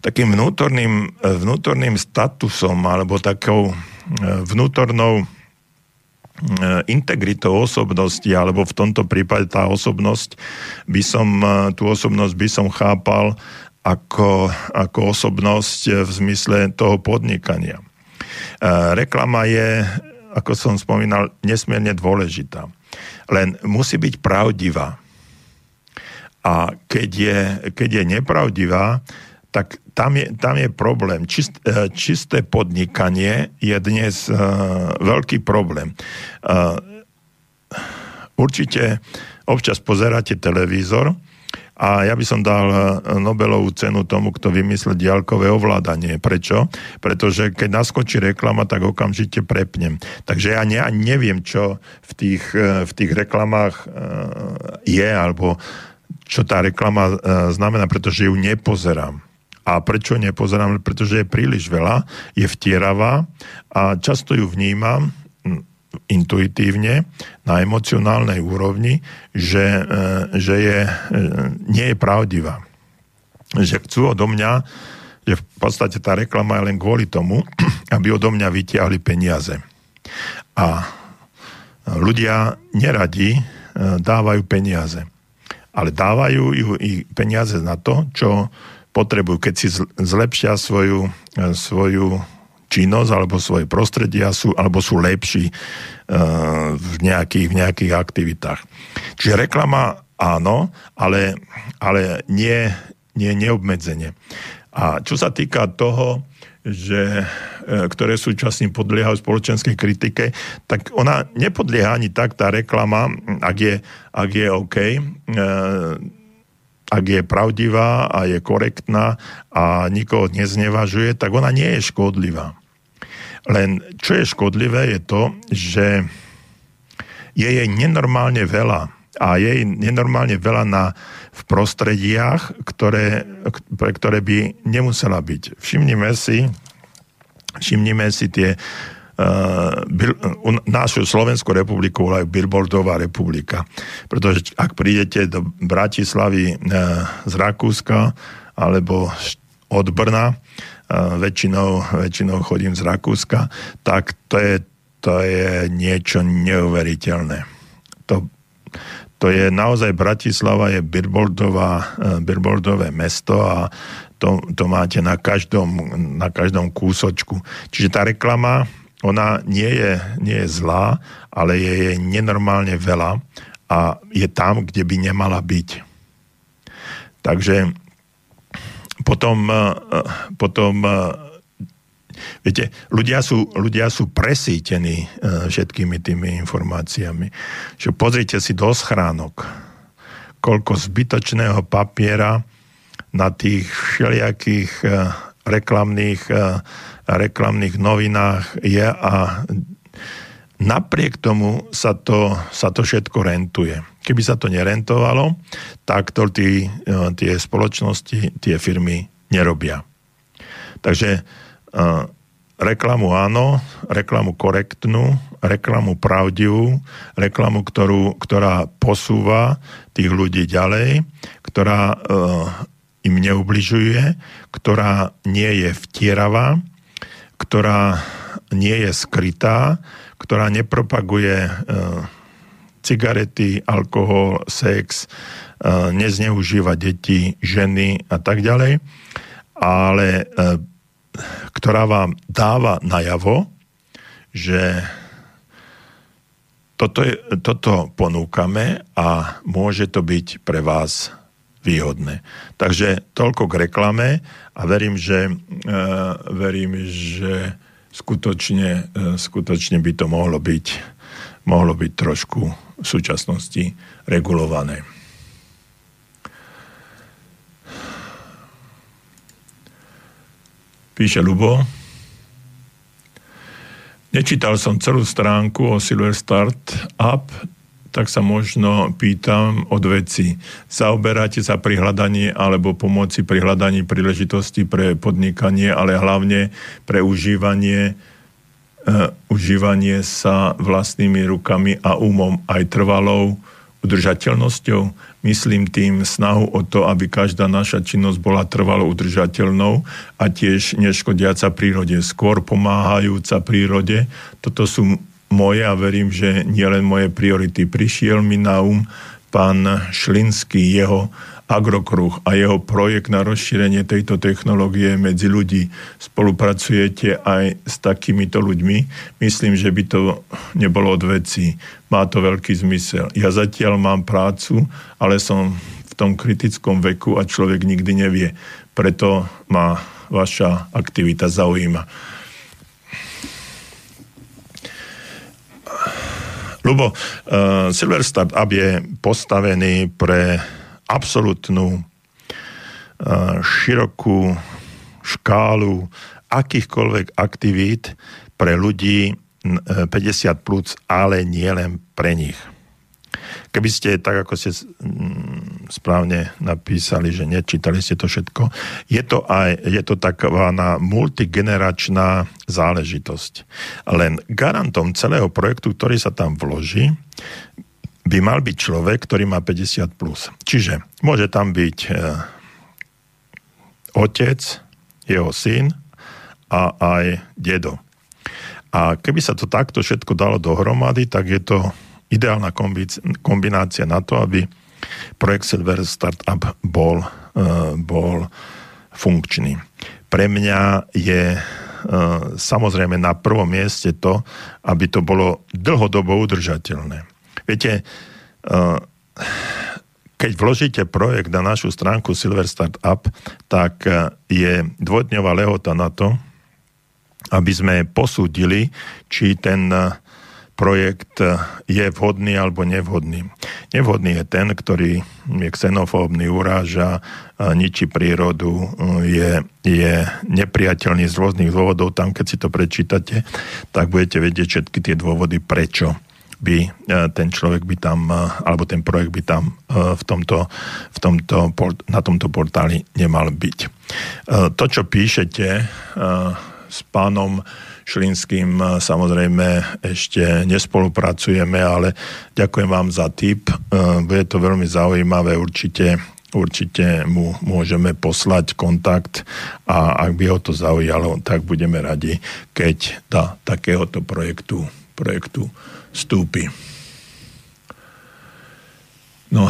takým vnútorným, vnútorným statusom alebo takou vnútornou integritou osobnosti, alebo v tomto prípade tá osobnosť by som, tú osobnosť by som chápal ako, ako osobnosť v zmysle toho podnikania. Reklama je ako som spomínal, nesmierne dôležitá. Len musí byť pravdivá. A keď je, keď je nepravdivá, tak tam je, tam je problém. Čist, e, čisté podnikanie je dnes uh, veľký problém. Uh, určite občas pozeráte televízor a ja by som dal e, Nobelovú cenu tomu, kto vymyslel diaľkové ovládanie. Prečo? Pretože keď naskočí reklama, tak okamžite prepnem. Takže ja ne, neviem, čo v tých, e, v tých reklamách e, je, alebo čo tá reklama znamená, pretože ju nepozerám. A prečo nepozerám? Pretože je príliš veľa, je vtieravá a často ju vnímam intuitívne na emocionálnej úrovni, že, e, že je, e, nie je pravdivá. Že chcú odo mňa, že v podstate tá reklama je len kvôli tomu, aby odo mňa vytiahli peniaze. A ľudia neradi e, dávajú peniaze. Ale dávajú ju i peniaze na to, čo potrebujú, keď si zlepšia svoju, svoju činnosť alebo svoje prostredia sú, alebo sú lepší uh, v, nejakých, v nejakých aktivitách. Čiže reklama áno, ale, ale nie, nie neobmedzenie. A čo sa týka toho, že, e, ktoré súčasne podliehajú spoločenskej kritike, tak ona nepodlieha ani tak, tá reklama, ak je, ak je OK, e, ak je pravdivá a je korektná a nikoho neznevažuje, tak ona nie je škodlivá. Len čo je škodlivé je to, že je jej nenormálne veľa a je jej nenormálne veľa na, v prostrediach, ktoré, pre ktoré by nemusela byť. Všimnime si, všimnime si tie uh, našu Slovenskú republiku volajú Billboardová republika. Pretože ak prídete do Bratislavy uh, z Rakúska alebo od Brna, väčšinou, väčšinou chodím z Rakúska, tak to je, to je niečo neuveriteľné. To, to je naozaj Bratislava je billboardová, billboardové mesto a to, to máte na každom, na každom kúsočku. Čiže tá reklama, ona nie je, nie je zlá, ale je jej nenormálne veľa a je tam, kde by nemala byť. Takže potom, potom Viete, ľudia sú, ľudia sú presítení všetkými tými informáciami. Že pozrite si do schránok, koľko zbytočného papiera na tých všelijakých reklamných, reklamných novinách je a napriek tomu sa to, sa to všetko rentuje. Keby sa to nerentovalo, tak to tí, tie spoločnosti, tie firmy nerobia. Takže reklamu áno, reklamu korektnú, reklamu pravdivú, reklamu, ktorú, ktorá posúva tých ľudí ďalej, ktorá uh, im neubližuje, ktorá nie je vtieravá, ktorá nie je skrytá, ktorá nepropaguje uh, cigarety, alkohol, sex, uh, nezneužíva deti, ženy a tak ďalej, ale uh, ktorá vám dáva najavo, že toto, je, toto ponúkame a môže to byť pre vás výhodné. Takže toľko k reklame a verím, že, uh, verím, že skutočne, uh, skutočne by to mohlo byť, mohlo byť trošku v súčasnosti regulované. Píše Lubo. Nečítal som celú stránku o Silver Start Up, tak sa možno pýtam od veci. Zaoberáte sa pri hľadaní alebo pomoci pri hľadaní príležitosti pre podnikanie, ale hlavne pre užívanie, užívanie sa vlastnými rukami a umom aj trvalou udržateľnosťou. Myslím tým snahu o to, aby každá naša činnosť bola trvalo udržateľnou a tiež neškodiaca prírode, skôr pomáhajúca prírode. Toto sú moje a verím, že nielen moje priority. Prišiel mi na um pán Šlinský, jeho Agrokruh a jeho projekt na rozšírenie tejto technológie medzi ľudí. Spolupracujete aj s takýmito ľuďmi? Myslím, že by to nebolo od veci. Má to veľký zmysel. Ja zatiaľ mám prácu, ale som v tom kritickom veku a človek nikdy nevie. Preto ma vaša aktivita zaujíma. Lubo, uh, Silver Startup je postavený pre absolútnu e, širokú škálu akýchkoľvek aktivít pre ľudí 50 e, plus, ale nie len pre nich. Keby ste, tak ako ste správne napísali, že nečítali ste to všetko, je to aj, je to taková multigeneračná záležitosť. Len garantom celého projektu, ktorý sa tam vloží, by mal byť človek, ktorý má 50 plus. Čiže môže tam byť e, otec, jeho syn a aj dedo. A keby sa to takto všetko dalo dohromady, tak je to ideálna kombinácia na to, aby projekt Silver Startup bol, e, bol funkčný. Pre mňa je e, samozrejme na prvom mieste to, aby to bolo dlhodobo udržateľné. Viete, eh, keď vložíte projekt na našu stránku Silver Startup, tak eh, je dvojdňová lehota na to, aby sme posúdili, či ten eh, projekt je vhodný alebo nevhodný. Nevhodný je ten, ktorý je xenofóbny, uráža, ničí prírodu, je, je nepriateľný z rôznych dôvodov. Tam, keď si to prečítate, tak budete vedieť všetky tie dôvody, prečo by e, ten človek by tam, e, alebo ten projekt by tam e, v tomto, v tomto, na tomto portáli nemal byť. To, čo píšete s pánom Šlinským samozrejme ešte nespolupracujeme, ale ďakujem vám za tip. Bude to veľmi zaujímavé, určite určite mu môžeme poslať kontakt a ak by ho to zaujalo, tak budeme radi, keď do takéhoto projektu, projektu vstúpi. No,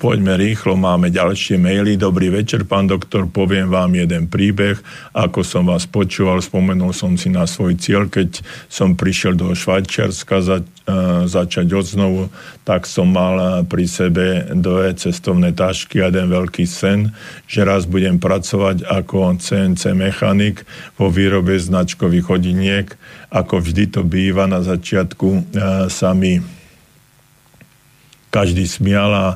poďme rýchlo, máme ďalšie maily. Dobrý večer, pán doktor, poviem vám jeden príbeh. Ako som vás počúval, spomenul som si na svoj cieľ, keď som prišiel do Švajčiarska za, uh, začať odznovu, tak som mal pri sebe dve cestovné tašky a jeden veľký sen, že raz budem pracovať ako CNC mechanik vo výrobe značkových hodiniek. Ako vždy to býva na začiatku uh, sami každý smial a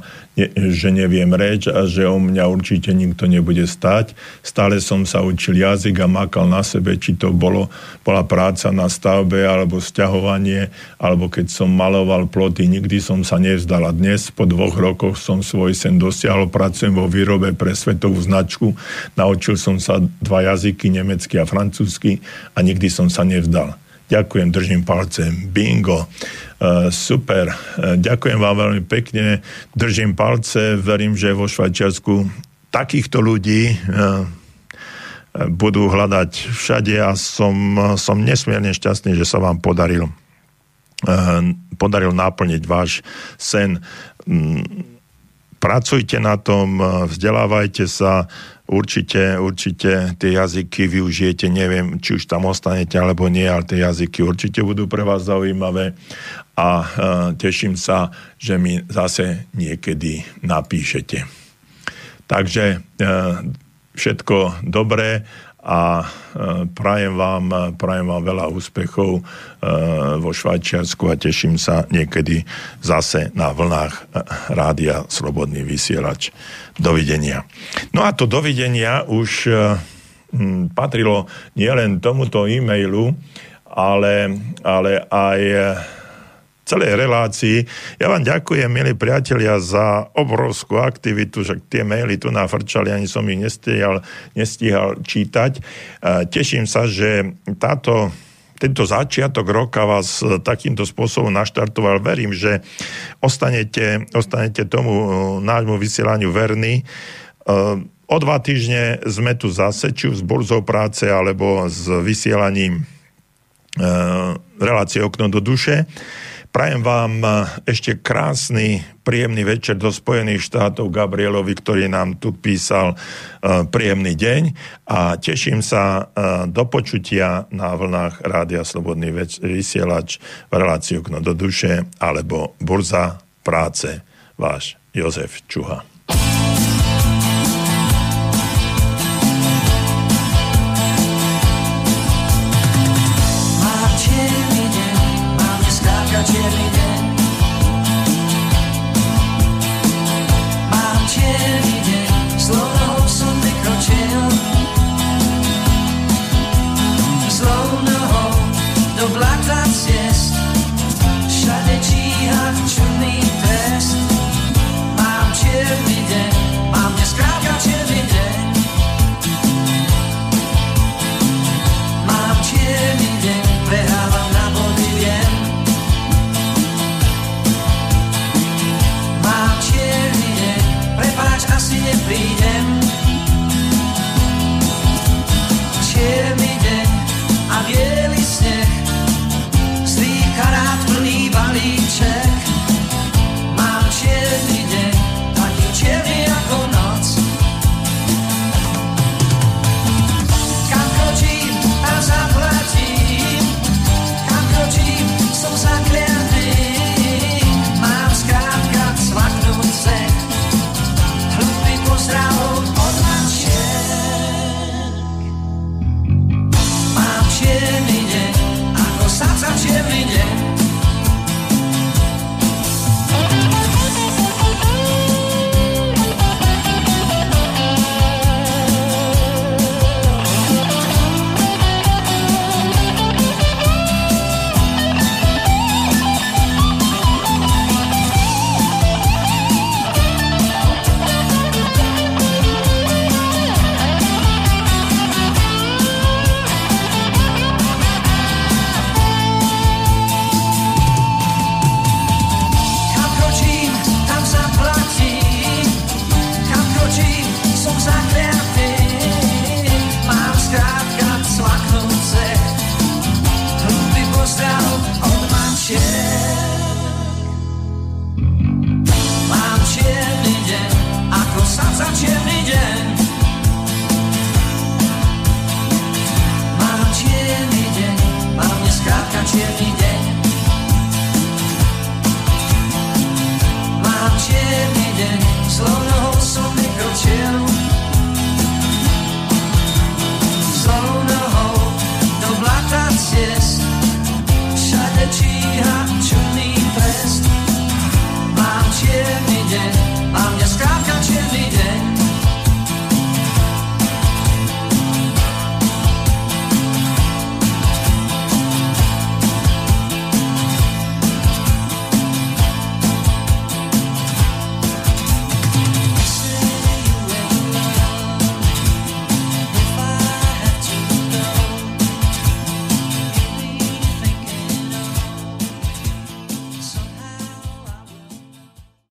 ne, že neviem reč a že o mňa určite nikto nebude stať. Stále som sa učil jazyk a makal na sebe, či to bolo, bola práca na stavbe alebo sťahovanie, alebo keď som maloval ploty, nikdy som sa nevzdal. A dnes po dvoch rokoch som svoj sen dosiahol, pracujem vo výrobe pre svetovú značku, naučil som sa dva jazyky, nemecky a francúzsky a nikdy som sa nevzdal. Ďakujem, držím palce. Bingo. Uh, super. Uh, ďakujem vám veľmi pekne. Držím palce. Verím, že vo Švajčiarsku takýchto ľudí uh, budú hľadať všade a som, som nesmierne šťastný, že sa vám podaril podaril naplniť váš sen. Mm, pracujte na tom, vzdelávajte sa, určite, určite tie jazyky využijete, neviem, či už tam ostanete alebo nie, ale tie jazyky určite budú pre vás zaujímavé a uh, teším sa, že mi zase niekedy napíšete. Takže uh, všetko dobré a prajem vám, prajem vám veľa úspechov vo Švajčiarsku a teším sa niekedy zase na vlnách rádia Slobodný vysielač. Dovidenia. No a to dovidenia už uh, patrilo nielen tomuto e-mailu, ale, ale aj celej relácii. Ja vám ďakujem, milí priatelia, za obrovskú aktivitu, že tie maily tu nafrčali, ani som ich nestíhal, nestíhal čítať. Teším sa, že táto tento začiatok roka vás e, takýmto spôsobom naštartoval. Verím, že ostanete, ostanete tomu e, nášmu vysielaniu verní. E, o dva týždne sme tu zase, či už s burzou práce, alebo s vysielaním relácie Okno do duše. Prajem vám e, ešte krásny, príjemný večer do Spojených štátov Gabrielovi, ktorý nám tu písal e, príjemný deň a teším sa e, do počutia na vlnách Rádia Slobodný vysielač v relácii Okno do duše alebo Burza práce. Váš Jozef Čuha.